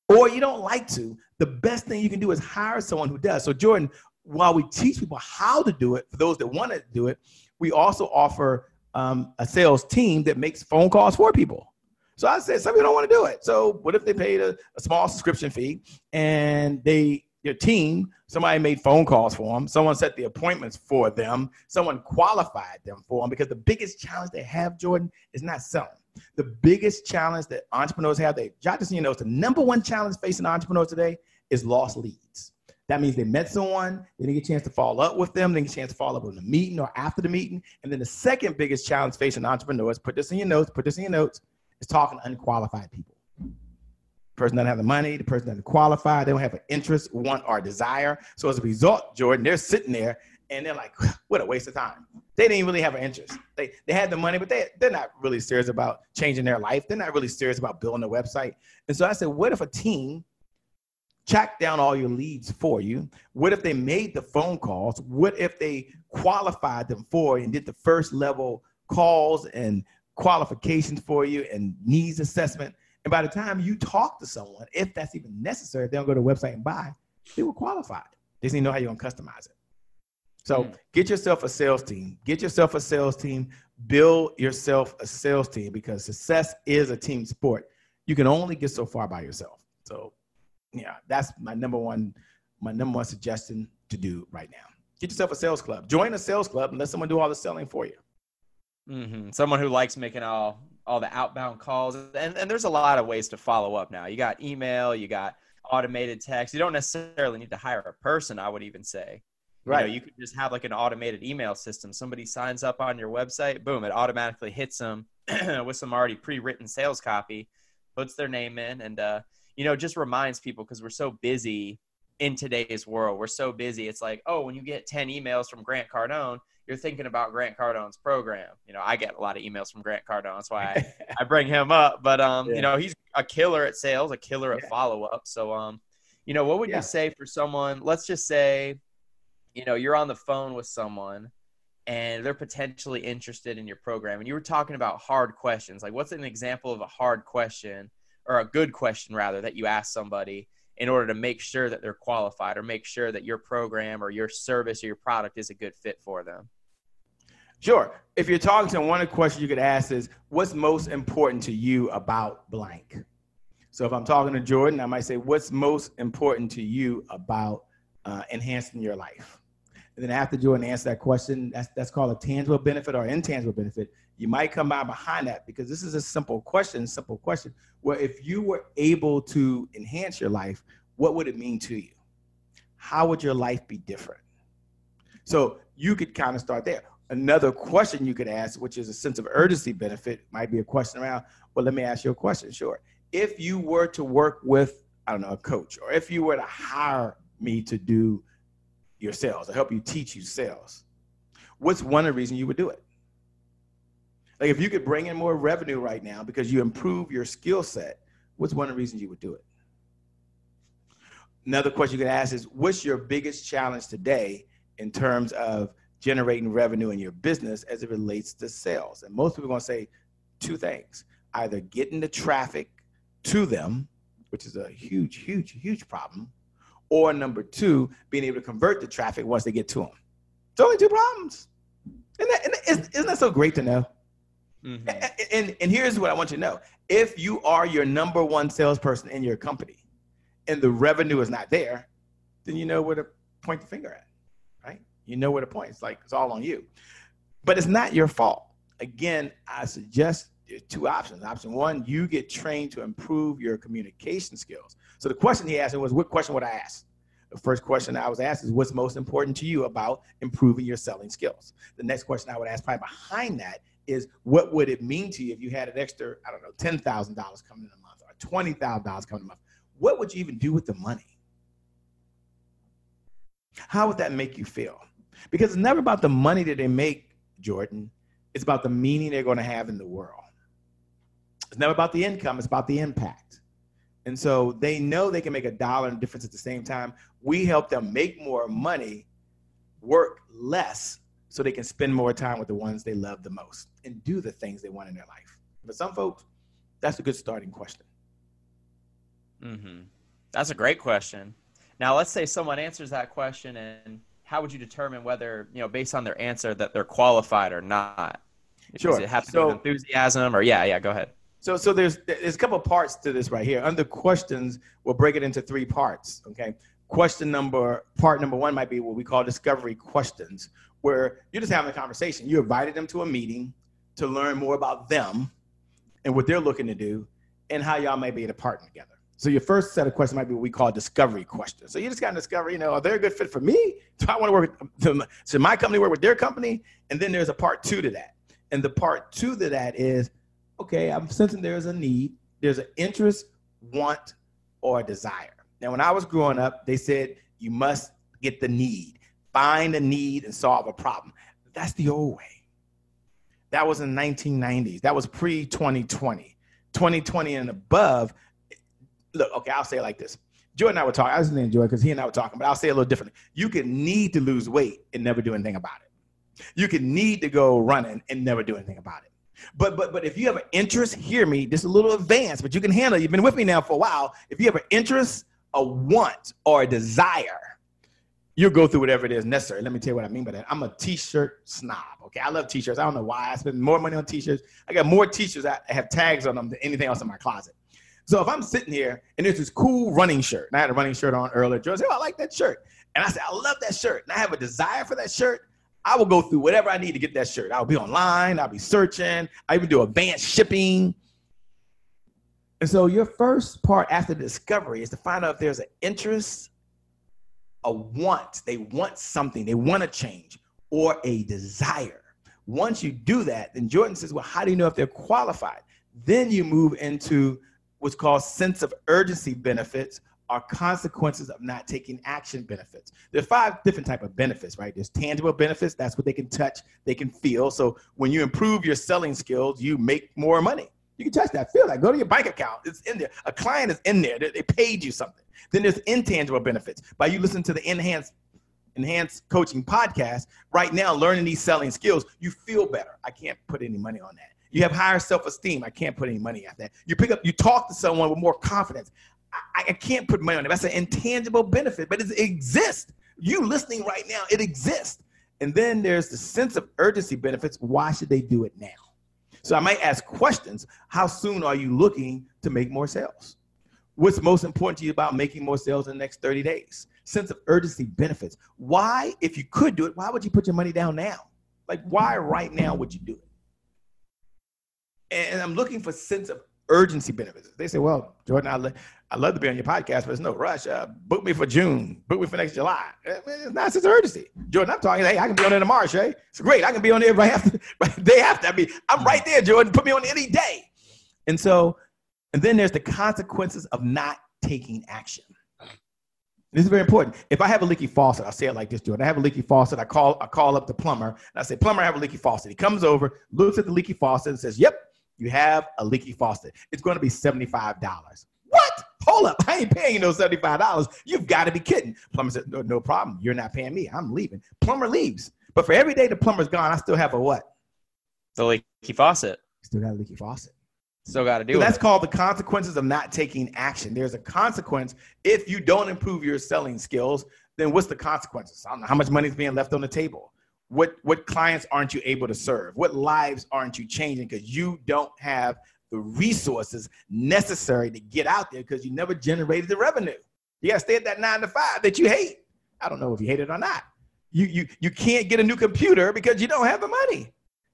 Or you don't like to. The best thing you can do is hire someone who does. So, Jordan, while we teach people how to do it, for those that want to do it, we also offer um, a sales team that makes phone calls for people. So I said, some people don't want to do it. So what if they paid a, a small subscription fee and they your team, somebody made phone calls for them, someone set the appointments for them, someone qualified them for them. Because the biggest challenge they have, Jordan, is not selling. The biggest challenge that entrepreneurs have, they jot this in your notes, the number one challenge facing entrepreneurs today is lost leads. That means they met someone, they didn't get a chance to follow up with them, they didn't get a chance to follow up in the meeting or after the meeting. And then the second biggest challenge facing entrepreneurs, put this in your notes, put this in your notes, is talking to unqualified people. The person doesn't have the money, the person doesn't qualify, they don't have an interest, want, or desire. So as a result, Jordan, they're sitting there and they're like, [laughs] what a waste of time. They didn't really have an interest. They they had the money, but they they're not really serious about changing their life. They're not really serious about building a website. And so I said, what if a team tracked down all your leads for you? What if they made the phone calls? What if they qualified them for you and did the first level calls and qualifications for you and needs assessment? And by the time you talk to someone, if that's even necessary, if they don't go to the website and buy, they were qualified. They just need to know how you're gonna customize it. So mm. get yourself a sales team. Get yourself a sales team. Build yourself a sales team because success is a team sport. You can only get so far by yourself. So, yeah, that's my number one, my number one suggestion to do right now. Get yourself a sales club. Join a sales club and let someone do all the selling for you. Mm-hmm. Someone who likes making all all the outbound calls, and and there's a lot of ways to follow up now. You got email, you got automated text. You don't necessarily need to hire a person. I would even say Right. You, know, you could just have like an automated email system. Somebody signs up on your website, boom, it automatically hits them [clears throat] with some already pre-written sales copy, puts their name in, and uh, you know, just reminds people because we're so busy in today's world. We're so busy. It's like, oh, when you get 10 emails from Grant Cardone, you're thinking about Grant Cardone's program. You know, I get a lot of emails from Grant Cardone. That's why I, [laughs] I bring him up. But um, yeah. you know, he's a killer at sales, a killer at yeah. follow up. So um, you know, what would yeah. you say for someone, let's just say you know you're on the phone with someone and they're potentially interested in your program and you were talking about hard questions like what's an example of a hard question or a good question rather that you ask somebody in order to make sure that they're qualified or make sure that your program or your service or your product is a good fit for them? Sure. If you're talking to them one of the questions you could ask is what's most important to you about blank? So if i'm talking to jordan i might say what's most important to you about uh, enhancing your life and then after Jordan answer that question, that's that's called a tangible benefit or intangible benefit. You might come by behind that because this is a simple question, simple question. Where if you were able to enhance your life, what would it mean to you? How would your life be different? So you could kind of start there. Another question you could ask, which is a sense of urgency benefit, might be a question around, well, let me ask you a question. Sure. If you were to work with, I don't know, a coach, or if you were to hire me to do your sales or help you teach you sales, what's one of the reasons you would do it? Like if you could bring in more revenue right now because you improve your skill set, what's one of the reasons you would do it? Another question you could ask is what's your biggest challenge today in terms of generating revenue in your business as it relates to sales? And most people are going to say two things either getting the traffic to them, which is a huge, huge, huge problem, or number two, being able to convert the traffic once they get to them. It's only two problems. Isn't that, isn't, that so great to know? Mm-hmm. And, and, and here's what I want you to know. If you are your number one salesperson in your company and the revenue is not there, then you know where to point the finger at, right? You know where to point. It's like it's all on you. But it's not your fault. Again, I suggest two options. Option one, you get trained to improve your communication skills. So the question he asked me was, what question would I ask? The first question I was asked is, what's most important to you about improving your selling skills? The next question I would ask probably behind that is, what would it mean to you if you had an extra, I don't know, $10,000 coming in a month or $20,000 coming in a month? What would you even do with the money? How would that make you feel? Because it's never about the money that they make, Jordan. It's about the meaning they're going to have in the world. It's never about the income, it's about the impact. And so they know they can make a dollar and difference at the same time. We help them make more money, work less, so they can spend more time with the ones they love the most and do the things they want in their life. But some folks, that's a good starting question. Mm-hmm. That's a great question. Now, let's say someone answers that question, and how would you determine whether, you know, based on their answer, that they're qualified or not? Sure. Does it have to so, do with enthusiasm, or yeah, yeah, go ahead. So, so there's there's a couple parts to this right here. Under questions, we'll break it into three parts. Okay. Question number part number one might be what we call discovery questions, where you're just having a conversation. You invited them to a meeting to learn more about them and what they're looking to do, and how y'all may be able to partner together. So your first set of questions might be what we call discovery questions. So you just got to discover, you know, are they a good fit for me? Do I want to work with them? Should my company work with their company? And then there's a part two to that. And the part two to that is okay, I'm sensing there's a need, there's an interest, want, or desire. Now, when I was growing up, they said you must get the need. find a need and solve a problem. That's the old way. That was in the 1990s. That was pre 2020. 2020 and above. Look, okay, I'll say it like this. Jordan and I were talking. I was going to enjoy because he and I were talking, but I'll say it a little differently. You can need to lose weight and never do anything about it. You can need to go running and never do anything about it. But but but if you have an interest, hear me. This is a little advanced, but you can handle. it. You've been with me now for a while. If you have an interest, a want, or a desire, you'll go through whatever it is necessary. Let me tell you what I mean by that. I'm a t-shirt snob. Okay, I love t-shirts. I don't know why I spend more money on t-shirts. I got more t-shirts that have tags on them than anything else in my closet. So if I'm sitting here and there's this cool running shirt, and I had a running shirt on earlier, Joe said, "Oh, I like that shirt," and I said, "I love that shirt," and I have a desire for that shirt. I will go through whatever I need to get that shirt. I'll be online. I'll be searching. I even do advanced shipping. And so your first part after discovery is to find out if there's an interest, a want. They want something. They want to change or a desire. Once you do that, then Jordan says, well, how do you know if they're qualified? Then you move into what's called sense of urgency benefits are consequences of not taking action benefits. There are five different type of benefits, right? There's tangible benefits, that's what they can touch, they can feel. So when you improve your selling skills, you make more money. You can touch that, feel that. Go to your bank account. It's in there. A client is in there. They, paid you something. Then there's intangible benefits. By you listening to the enhanced enhanced coaching podcast, right now learning these selling skills, you feel better. I can't put any money on that. You have higher self-esteem. I can't put any money at that. You pick up, you talk to someone with more confidence. I, I can't put money on it. That's an intangible benefit, but it exists. You listening right now, it exists. And then there's the sense of urgency benefits. Why should they do it now? So I might ask questions. How soon are you looking to make more sales? What's most important to you about making more sales in the next 30 days? Sense of urgency benefits. Why, if you could do it, why would you put your money down now? Like, why right now would you do it? And I'm looking for sense of urgency benefits. They say, well, Jordan, I, I love to be on your podcast, but there's no rush. Uh, book me for June. Book me for next July. Eh, it's not such urgency. Jordan, I'm talking. Hey, I can be on there tomorrow, Che. It's great. I can be on there [laughs] right after, [laughs] right day after. I mean, I'm right there, Jordan. Put me on any day. And so, and then there's the consequences of not taking action. This is very important. If I have a leaky faucet, I'll say it like this, Jordan. I have a leaky faucet. I call, I call up the plumber and I say, plumber, I have a leaky faucet. He comes over, looks at the leaky faucet and says, yep, you have a leaky faucet. It's going to be $75. What? Hold up. I ain't paying you no $75. You've got to be kidding. Plumber said, no, no problem. You're not paying me. I'm leaving. Plumber leaves. But for every day the plumber's gone, I still have a what? The leaky faucet. Still got a leaky faucet. Still got to do so it. That's called the consequences of not taking action. There's a consequence if you don't improve your selling skills. Then what's the consequences? I don't know how much money is being left on the table. What what clients aren't you able to serve? What lives aren't you changing because you don't have the resources necessary to get out there because you never generated the revenue. You got to stay at that nine to five that you hate. I don't know if you hate it or not. You, you, you can't get a new computer because you don't have the money.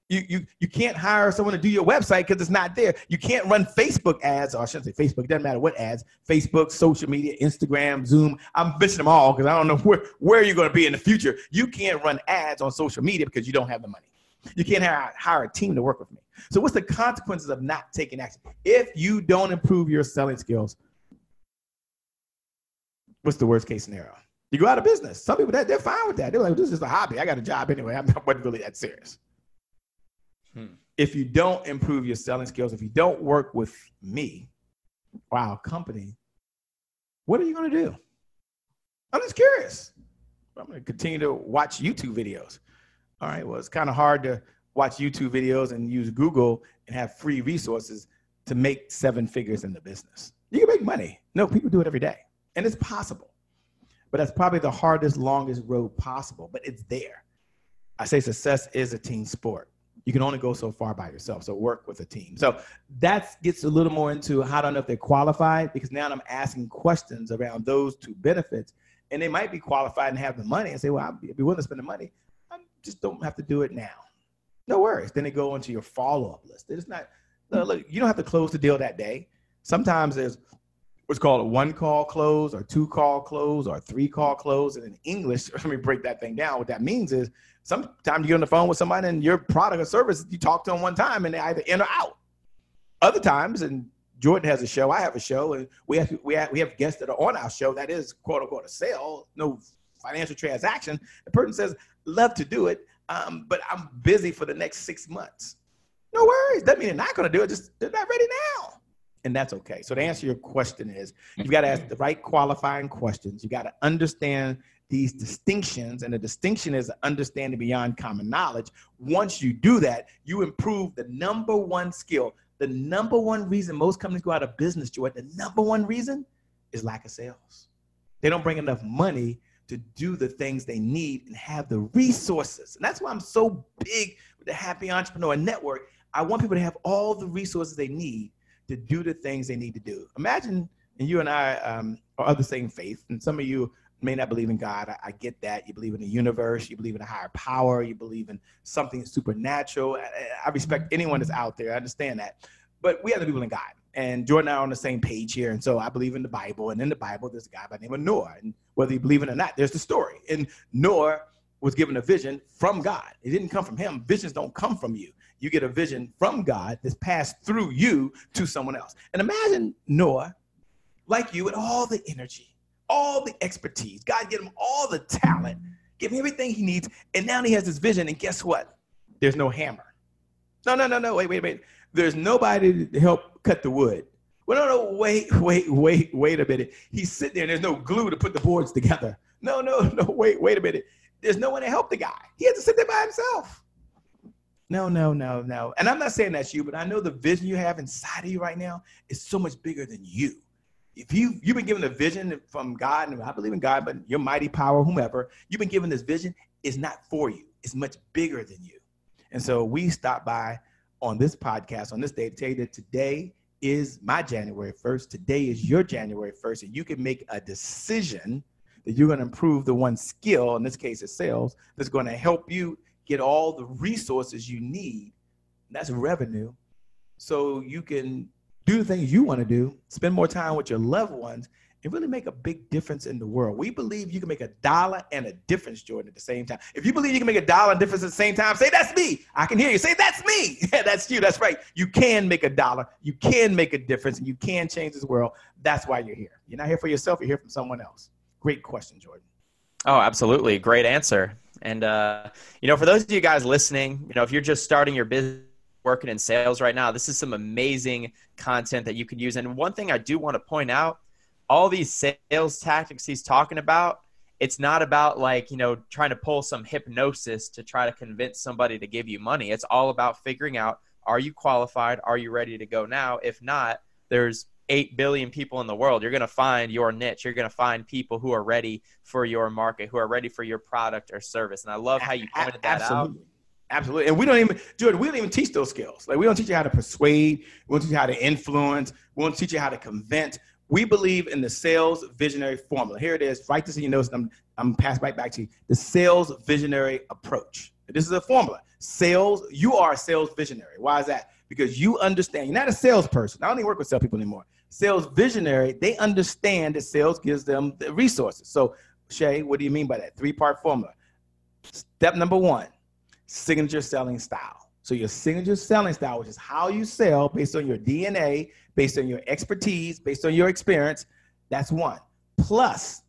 You, you, you can't hire someone to do your website because it's not there. You can't run Facebook ads, or I shouldn't say Facebook, doesn't matter what ads, Facebook, social media, Instagram, Zoom. I'm mentioning them all because I don't know [laughs] where, where you're going to be in the future. You can't run ads on social media because you don't have the money. You can't hire, hire a team to work with me. So, what's the consequences of not taking action? If you don't improve your selling skills, what's the worst case scenario? You go out of business. Some people that they're fine with that. They're like, this is a hobby. I got a job anyway. I'm [laughs] not really that serious. Hmm. If you don't improve your selling skills, if you don't work with me, wow, company, what are you going to do? I'm just curious. I'm going to continue to watch YouTube videos. All right. Well, it's kind of hard to watch YouTube videos and use Google and have free resources to make seven figures in the business. You can make money. No, people do it every day. And it's possible. But that's probably the hardest, longest road possible, but it's there. I say success is a team sport. You can only go so far by yourself. So work with a team. So that gets a little more into how to know if they're qualified because now I'm asking questions around those two benefits. And they might be qualified and have the money and say, well, I'd be willing to spend the money. Just don't have to do it now. No worries. Then they go into your follow up list. It's not, hmm. look, you don't have to close the deal that day. Sometimes there's what's called a one call close or two call close or three call close. And in English, [laughs] let me break that thing down. What that means is sometimes you get on the phone with somebody and your product or service, you talk to them one time and they either in or out. Other times, and Jordan has a show, I have a show, and we have we have we have guests that are on our show that is quote unquote a sale. No financial transaction. The person says, love to do it, um, but I'm busy for the next six months. No worries. Doesn't mean they're not going to do it. Just they're not ready now. And that's okay. So to answer your question is you've got to ask the right qualifying questions. You got to understand these distinctions. And the distinction is understanding beyond common knowledge. Once you do that, you improve the number one skill. The number one reason most companies go out of business, Joy, the number one reason is lack of sales. They don't bring enough money to do the things they need and have the resources. And that's why I'm so big with the Happy Entrepreneur Network. I want people to have all the resources they need to do the things they need to do. Imagine, and you and I um, are of the same faith, and some of you may not believe in God. I, I, get that. You believe in the universe. You believe in a higher power. You believe in something supernatural. I, I respect anyone that's out there. I understand that. But we have to believe in God. And Jordan and I are on the same page here. And so I believe in the Bible. And in the Bible, there's a guy by the name of Noah. And whether you believe it or not, there's the story. And Noah was given a vision from God. It didn't come from him. Visions don't come from you. You get a vision from God that's passed through you to someone else. And imagine Noah, like you, with all the energy, all the expertise. God gave him all the talent, give him everything he needs. And now he has this vision. And guess what? There's no hammer. No, no, no, no. Wait, wait, wait. There's nobody to help cut the wood. Well, no, no, wait, [laughs] wait, wait, wait a minute. He's sitting there and there's no glue to put the boards together. No, no, [laughs] no, wait, wait a minute. There's no one to help the guy. He has to sit there by himself. No, no, no, no. And I'm not saying that's you, but I know the vision you have inside of you right now is so much bigger than you. If you you've been given a vision from God, and I believe in God, but your mighty power, whomever, you've been given this vision is not for you. It's much bigger than you. And so we stop by on this podcast on this day to tell you that today is my January 1st. Today is your January 1st, and you can make a decision that you're going to improve the one skill, in this case, is sales, that's going to help you get all the resources you need. That's revenue. So you can do the things you want to do, spend more time with your loved ones, and really make a big difference in the world. We believe you can make a dollar and a difference, Jordan, at the same time. If you believe you can make a dollar and difference at the same time, say, That's me. I can hear you. Say, That's me. Yeah, [laughs] that's you. That's right. You can make a dollar, you can make a difference, and you can change this world. That's why you're here. You're not here for yourself, you're here from someone else. Great question, Jordan. Oh, absolutely. Great answer. And, uh, you know, for those of you guys listening, you know, if you're just starting your business, working in sales right now, this is some amazing content that you can use. And one thing I do want to point out all these sales tactics he's talking about, it's not about like, you know, trying to pull some hypnosis to try to convince somebody to give you money. It's all about figuring out are you qualified? Are you ready to go now? If not, there's 8 billion people in the world. You're going to find your niche. You're going to find people who are ready for your market, who are ready for your product or service. And I love how you pointed that Absolutely. out. Absolutely. And we don't even, Jordan, we don't even teach those skills. Like, we don't teach you how to persuade. We don't teach you how to influence. We don't teach you how to convince. We believe in the sales visionary formula. Here it is. Write this in your notes. I'm, I'm pass right back to you. The sales visionary approach. This is a formula. Sales, you are a sales visionary. Why is that? Because you understand, you're not a salesperson. I don't even work with salespeople anymore. Sales visionary, they understand that sales gives them the resources. So, Che, what do you mean by that? Three part formula. Step number one signature selling style. So, your signature selling style, which is how you sell based on your DNA, based on your expertise, based on your experience. That's one. Plus,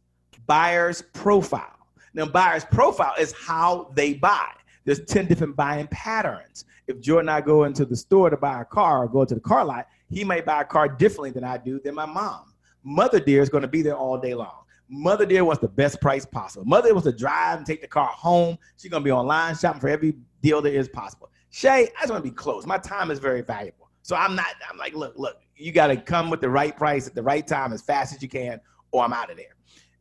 buyer's profile. Now, buyer's profile is how they buy. There's 10 different buying patterns. If Jordan and I go into the store to buy a car or go to the car lot, he may buy a car differently than I do than my mom. Mother dear is going to be there all day long. Mother dear wants the best price possible. Mother wants to drive and take the car home. She's going to be online shopping for every deal there is possible. Che, I just want to be close. My time is very valuable. So I'm not, I'm like, look, look, you got to come with the right price at the right time as fast as you can, or I'm out of there.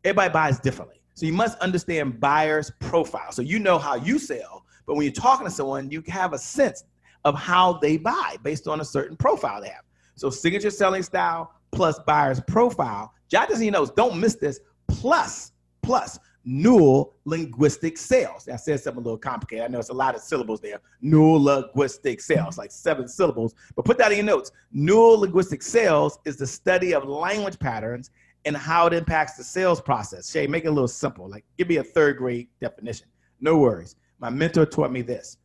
Everybody buys differently. So you must understand buyer's profile. So you know how you sell, but when you're talking to someone, you have a sense of how they buy based on a certain profile they have. So signature selling style plus buyer's profile. Jot this in your notes. Don't miss this. Plus, plus Neuro linguistic sales. I said something a little complicated. I know it's a lot of syllables there. Neuro linguistic sales, like seven syllables. But put that in your notes. Neuro linguistic sales is the study of language patterns and how it impacts the sales process. Che, make it a little simple. Like, give me a third grade definition. No worries. My mentor taught me this.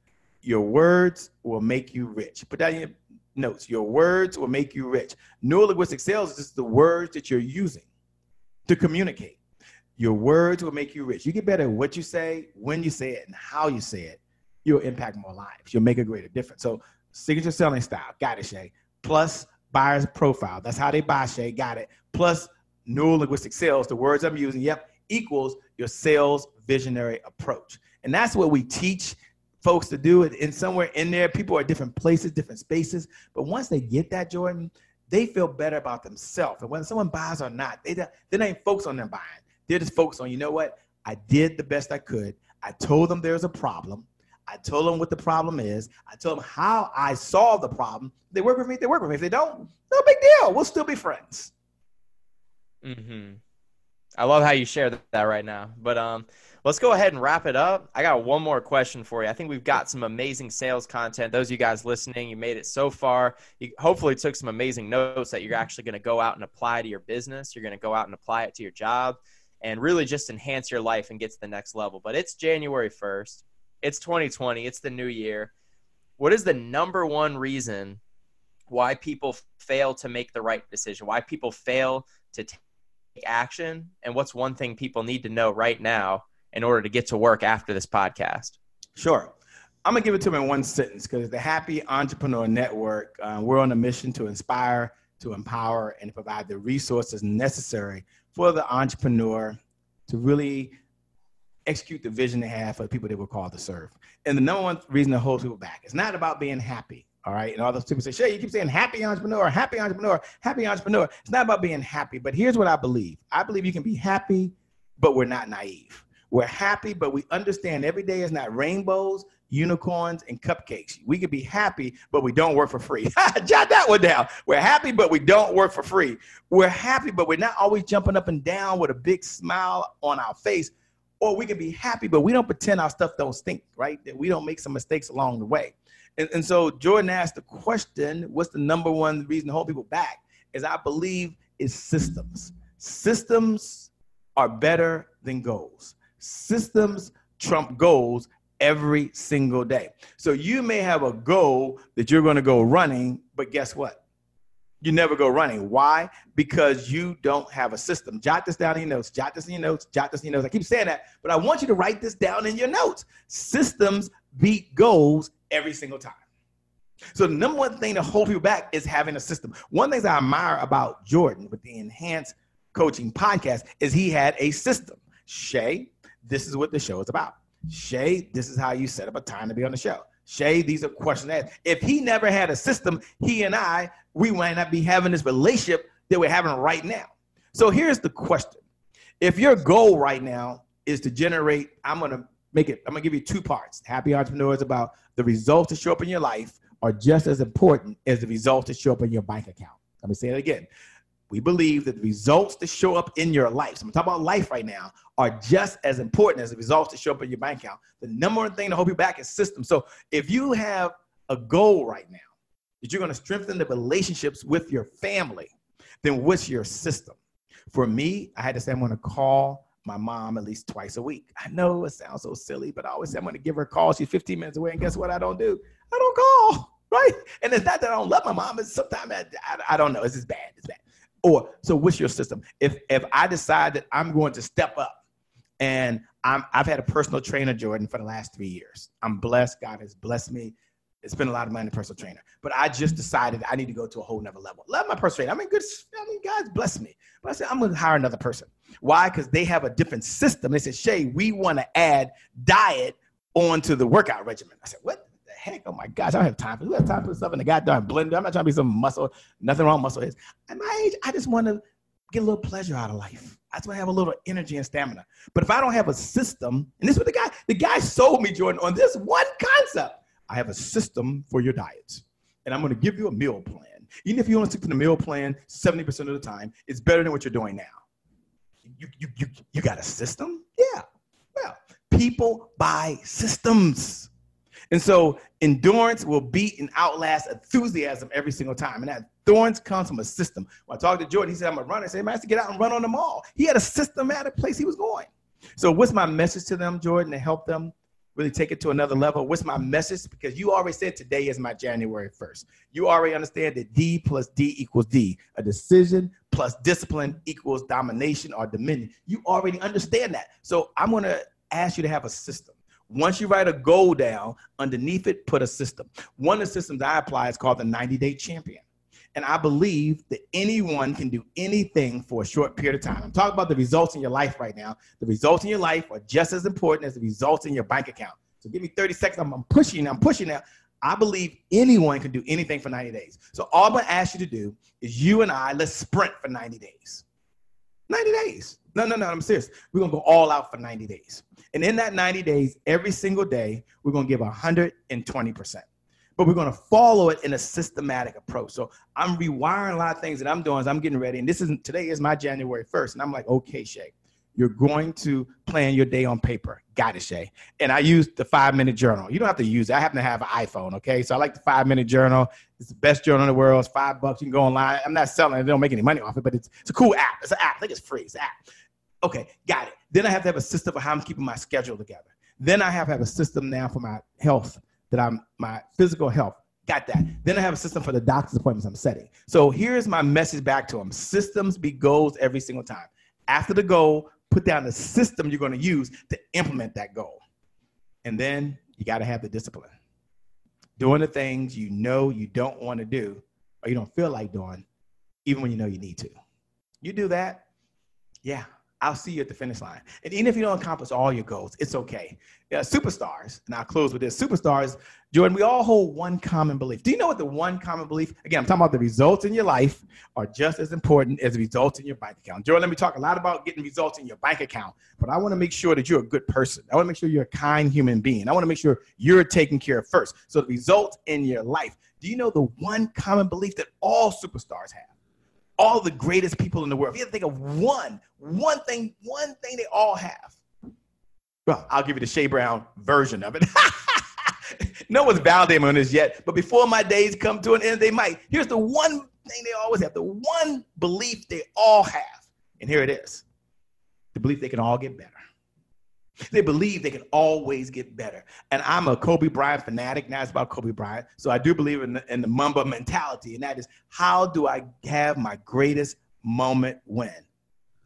Your words will make you rich. Put that in your notes. Your words will make you rich. Neuro linguistic sales is just the words that you're using to communicate Your words will make you rich. You get better at what you say, when you say it, and how you say it. You'll impact more lives. You'll make a greater difference. So, signature selling style, got it, Che. Plus, buyer's profile. That's how they buy, Che. Got it. Plus, neuro linguistic sales, the words I'm using, yep, equals your sales visionary approach. And that's what we teach folks to do. And somewhere in there, people are different places, different spaces. But once they get that, Jordan, they feel better about themselves. And whether someone buys or not, they, they ain't focused on them buying. They're just focused on, you know what? I did the best I could. I told them there's a problem. I told them what the problem is. I told them how I solved the problem. They work with me. They work with me. If they don't, no big deal. We'll still be friends. Mm-hmm. I love how you share that right now. But um, let's go ahead and wrap it up. I got one more question for you. I think we've got some amazing sales content. Those of you guys listening, you made it so far. You hopefully took some amazing notes that you're actually going to go out and apply to your business. You're going to go out and apply it to your job and really just enhance your life and get to the next level. But it's January 1st. It's 2020. It's the new year. What is the number one reason why people fail to make the right decision? Why people fail to take action? And what's one thing people need to know right now in order to get to work after this podcast? Sure. I'm to give it to them in one sentence because the Happy Entrepreneur Network, uh, we're on a mission to inspire, to empower, and provide the resources necessary for the entrepreneur to really execute the vision they have for the people they were called to serve. And the number one reason that holds people back is not about being happy. All right. And all those people say, Che, you keep saying happy entrepreneur, happy entrepreneur, happy entrepreneur. It's not about being happy. But here's what I believe I believe you can be happy, but we're not naive. We're happy, but we understand every day is not rainbows, unicorns, and cupcakes. We could be happy, but we don't work for free. [laughs] Jot that one down. We're happy, but we don't work for free. We're happy, but we're not always jumping up and down with a big smile on our face. Or we can be happy, but we don't pretend our stuff don't stink, right? That we don't make some mistakes along the way. And, and so Jordan asked the question, what's the number one reason to hold people back? Is I believe is systems. Systems are better than goals. Systems trump goals every single day. So you may have a goal that you're going to go running, but guess what? You never go running. Why? Because you don't have a system. Jot this down in your notes. Jot this in your notes. Jot this in your notes. I keep saying that, but I want you to write this down in your notes. Systems beat goals every single time. So the number one thing to hold people back is having a system. One thing I admire about Jordan with the enhanced coaching podcast is he had a system. Che, this is what the show is about. Che, this is how you set up a time to be on the show. Che, these are questions that if he never had a system, he and I, we might not be having this relationship that we're having right now. So here's the question. If your goal right now is to generate, I'm gonna make it, I'm gonna give you two parts. Happy entrepreneurs about the results that show up in your life are just as important as the results that show up in your bank account. Let me say it again. We believe that the results that show up in your life, so I'm talking about life right now, are just as important as the results that show up in your bank account. The number one thing to hold you back is system. So if you have a goal right now that you're going to strengthen the relationships with your family, then what's your system? For me, I had to say I'm going to call my mom at least twice a week. I know it sounds so silly, but I always say I'm going to give her a call. She's 15 minutes away, and guess what? I don't do. I don't call, [laughs] right? And it's not that I don't love my mom. It's sometimes I, I, I don't know. It's just bad. It's bad. Or so, what's your system? If if I decide that I'm going to step up, and I'm I've had a personal trainer, Jordan, for the last three years. I'm blessed. God has blessed me. It's been a lot of money, personal trainer. But I just decided I need to go to a whole nother level. Love my personal trainer. I mean, good. I mean, God's blessed me. But I said I'm going to hire another person. Why? Because they have a different system. They said, Che, we want to add diet onto the workout regimen. I said, what heck? Oh my gosh, I don't have time for. Who has time for stuff in the goddamn blender? I'm not trying to be some muscle. Nothing wrong with muscle is. At my age, I just want to get a little pleasure out of life. I just want to have a little energy and stamina. But if I don't have a system, and this is what the guy, the guy sold me, Jordan, on this one concept. I have a system for your diets, and I'm going to give you a meal plan. Even if you only stick to the meal plan 70% of the time, it's better than what you're doing now. You, you, you, you got a system? Yeah. Well, people buy systems. And so endurance will beat and outlast enthusiasm every single time. And that endurance comes from a system. When I talked to Jordan, he said, I'm a runner. I said, I have to get out and run on the mall. He had a systematic place he was going. So what's my message to them, Jordan, to help them really take it to another level? What's my message? Because you already said today is my January 1st. You already understand that D plus D equals D. A decision plus discipline equals domination or dominion. You already understand that. So I'm going to ask you to have a system. Once you write a goal down, underneath it, put a system. One of the systems I apply is called the 90 day champion. And I believe that anyone can do anything for a short period of time. I'm talking about the results in your life right now. The results in your life are just as important as the results in your bank account. So give me 30 seconds. I'm, I'm pushing. I'm pushing now. I believe anyone can do anything for 90 days. So all I'm to ask you to do is you and I, let's sprint for 90 days. 90 days. No, no, no, I'm serious. We're going to go all out for 90 days. And in that 90 days, every single day, we're going to give 120%. But we're going to follow it in a systematic approach. So I'm rewiring a lot of things that I'm doing as I'm getting ready. And this is today is my January 1st. And I'm like, okay, Che, you're going to plan your day on paper. Got it, Che. And I use the five minute journal. You don't have to use it. I happen to have an iPhone, okay? So I like the five minute journal. It's the best journal in the world. It's five bucks. You can go online. I'm not selling it. They don't make any money off it, but it's, it's a cool app. It's an app. I think it's free. It's an app. Okay, got it. Then I have to have a system for how I'm keeping my schedule together. Then I have to have a system now for my health, that I'm my physical health. Got that. Then I have a system for the doctor's appointments I'm setting. So here's my message back to them. Systems be goals every single time. After the goal, put down the system you're going to use to implement that goal. And then you got to have the discipline. Doing the things you know you don't want to do or you don't feel like doing, even when you know you need to. You do that, yeah, I'll see you at the finish line. And even if you don't accomplish all your goals, it's okay. Yeah, superstars, and I'll close with this. Superstars, Jordan, we all hold one common belief. Do you know what the one common belief? Again, I'm talking about the results in your life are just as important as the results in your bank account. Jordan, let me talk a lot about getting results in your bank account, but I want to make sure that you're a good person. I want to make sure you're a kind human being. I want to make sure you're taken care of first. So the results in your life. Do you know the one common belief that all superstars have? All the greatest people in the world. If you think of one, one thing, one thing they all have. Well, I'll give you the Che Brown version of it. [laughs] no one's validating on this yet, but before my days come to an end, they might. Here's the one thing they always have, the one belief they all have. And here it is the belief they can all get better. They believe they can always get better. And I'm a Kobe Bryant fanatic. Now it's about Kobe Bryant. So I do believe in the, in the Mamba mentality. And that is how do I have my greatest moment when?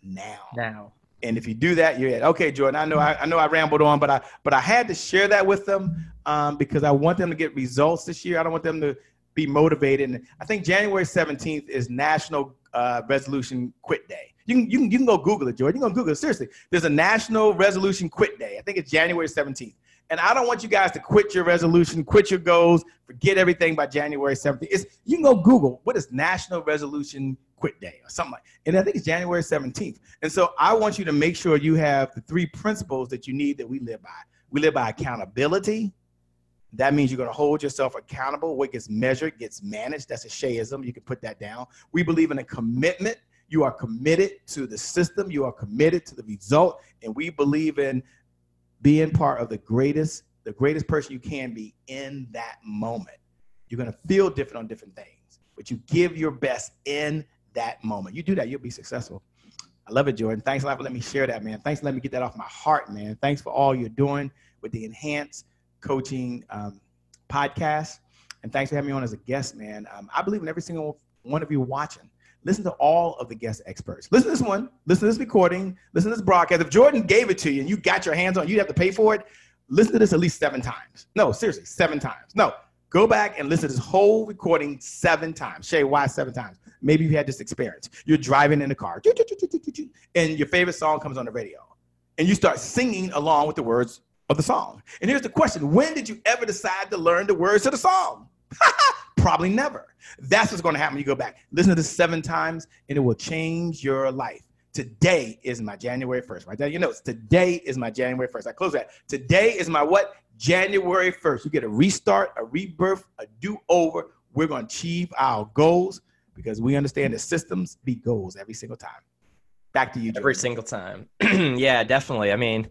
Now. Now. And if you do that, you're at okay, Jordan. I know I, I know I rambled on, but I but I had to share that with them um, because I want them to get results this year. I don't want them to be motivated. And I think January 17th is National uh, Resolution Quit Day. You can, you can, you can go Google it, George. You can go Google it. Seriously, there's a National Resolution Quit Day. I think it's January 17th. And I don't want you guys to quit your resolution, quit your goals, forget everything by January 17th. It's, you can go Google what is National Resolution Quit Day or something like And I think it's January 17th. And so I want you to make sure you have the three principles that you need that we live by. We live by accountability. That means you're going to hold yourself accountable. What gets measured gets managed. That's a Cheism. You can put that down. We believe in a commitment. You are committed to the system, you are committed to the result, and we believe in being part of the greatest, the greatest person you can be in that moment. You're gonna feel different on different things, but you give your best in that moment. You do that, you'll be successful. I love it, Jordan. Thanks a lot for letting me share that, man. Thanks for letting me get that off my heart, man. Thanks for all you're doing with the Enhanced Coaching um, podcast. And thanks for having me on as a guest, man. Um, I believe in every single one of you watching. Listen to all of the guest experts. Listen to this one. Listen to this recording. Listen to this broadcast. If Jordan gave it to you and you got your hands on it, you'd have to pay for it. Listen to this at least seven times. No, seriously, seven times. No, go back and listen to this whole recording seven times. Che, why seven times? Maybe you had this experience. You're driving in the car, and your favorite song comes on the radio, and you start singing along with the words of the song. And here's the question When did you ever decide to learn the words to the song? [laughs] Probably never. That's what's going to happen when you go back. Listen to this seven times, and it will change your life. Today is my January 1st. Right there, you know, today is my January 1st. I close that. Today is my what? January 1st. You get a restart, a rebirth, a do over. We're going to achieve our goals because we understand that systems beat goals every single time. Back to you. Every single time. [clears throat] yeah, definitely. I mean,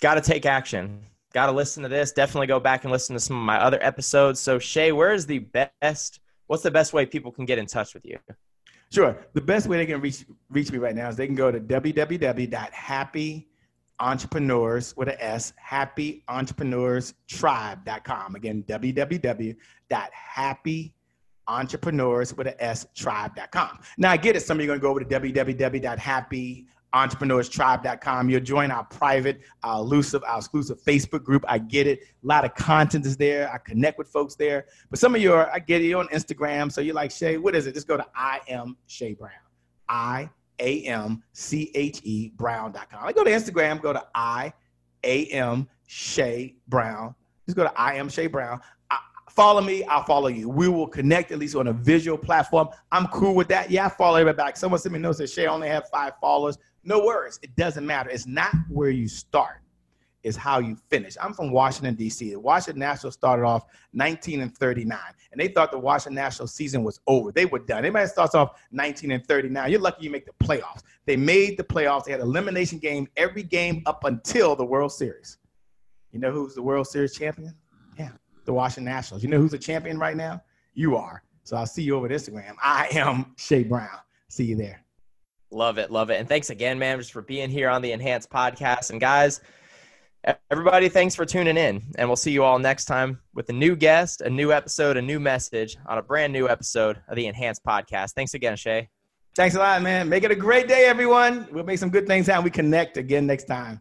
got to take action got to listen to this. Definitely go back and listen to some of my other episodes. So, Che, where is the best? What's the best way people can get in touch with you? Sure. The best way they can reach reach me right now is they can go to www.happyentrepreneurs with a S, S, happyentrepreneurs tribe.com. Again, www.happyentrepreneurs entrepreneurs with a S tribe.com. Now I get it. Some of you are going to go over to www.happyentrepreneurstribe.com. You'll join our private, uh, our elusive, our exclusive Facebook group. I get it. A lot of content is there. I connect with folks there. But some of you are, I get it, you're on Instagram. So you're like, Che, what is it? Just go to I am Che Brown. I A M C H E Brown.com. I go to Instagram, go to I A M Che Brown. Just go to I am Che Brown follow me, I'll follow you. We will connect at least on a visual platform. I'm cool with that. Yeah, I follow everybody back. Someone sent me notes that Che only have five followers. No worries. It doesn't matter. It's not where you start, it's how you finish. I'm from Washington, D.C. The Washington Nationals started off 19 and 39, and they thought the Washington Nationals season was over. They were done. Anybody starts off 19 and 39, you're lucky you make the playoffs. They made the playoffs. They had elimination game every game up until the World Series. You know who's the World Series champion? Yeah, the Washington Nationals. You know who's a champion right now? You are. So I'll see you over Instagram. I am Che Brown. See you there. Love it. Love it. And thanks again, man, just for being here on the Enhanced Podcast. And guys, everybody, thanks for tuning in. And we'll see you all next time with a new guest, a new episode, a new message on a brand new episode of the Enhanced Podcast. Thanks again, Che. Thanks a lot, man. Make it a great day, everyone. We'll make some good things happen. We connect again next time.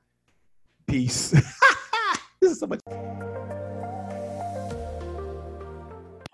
Peace. [laughs] this is so much.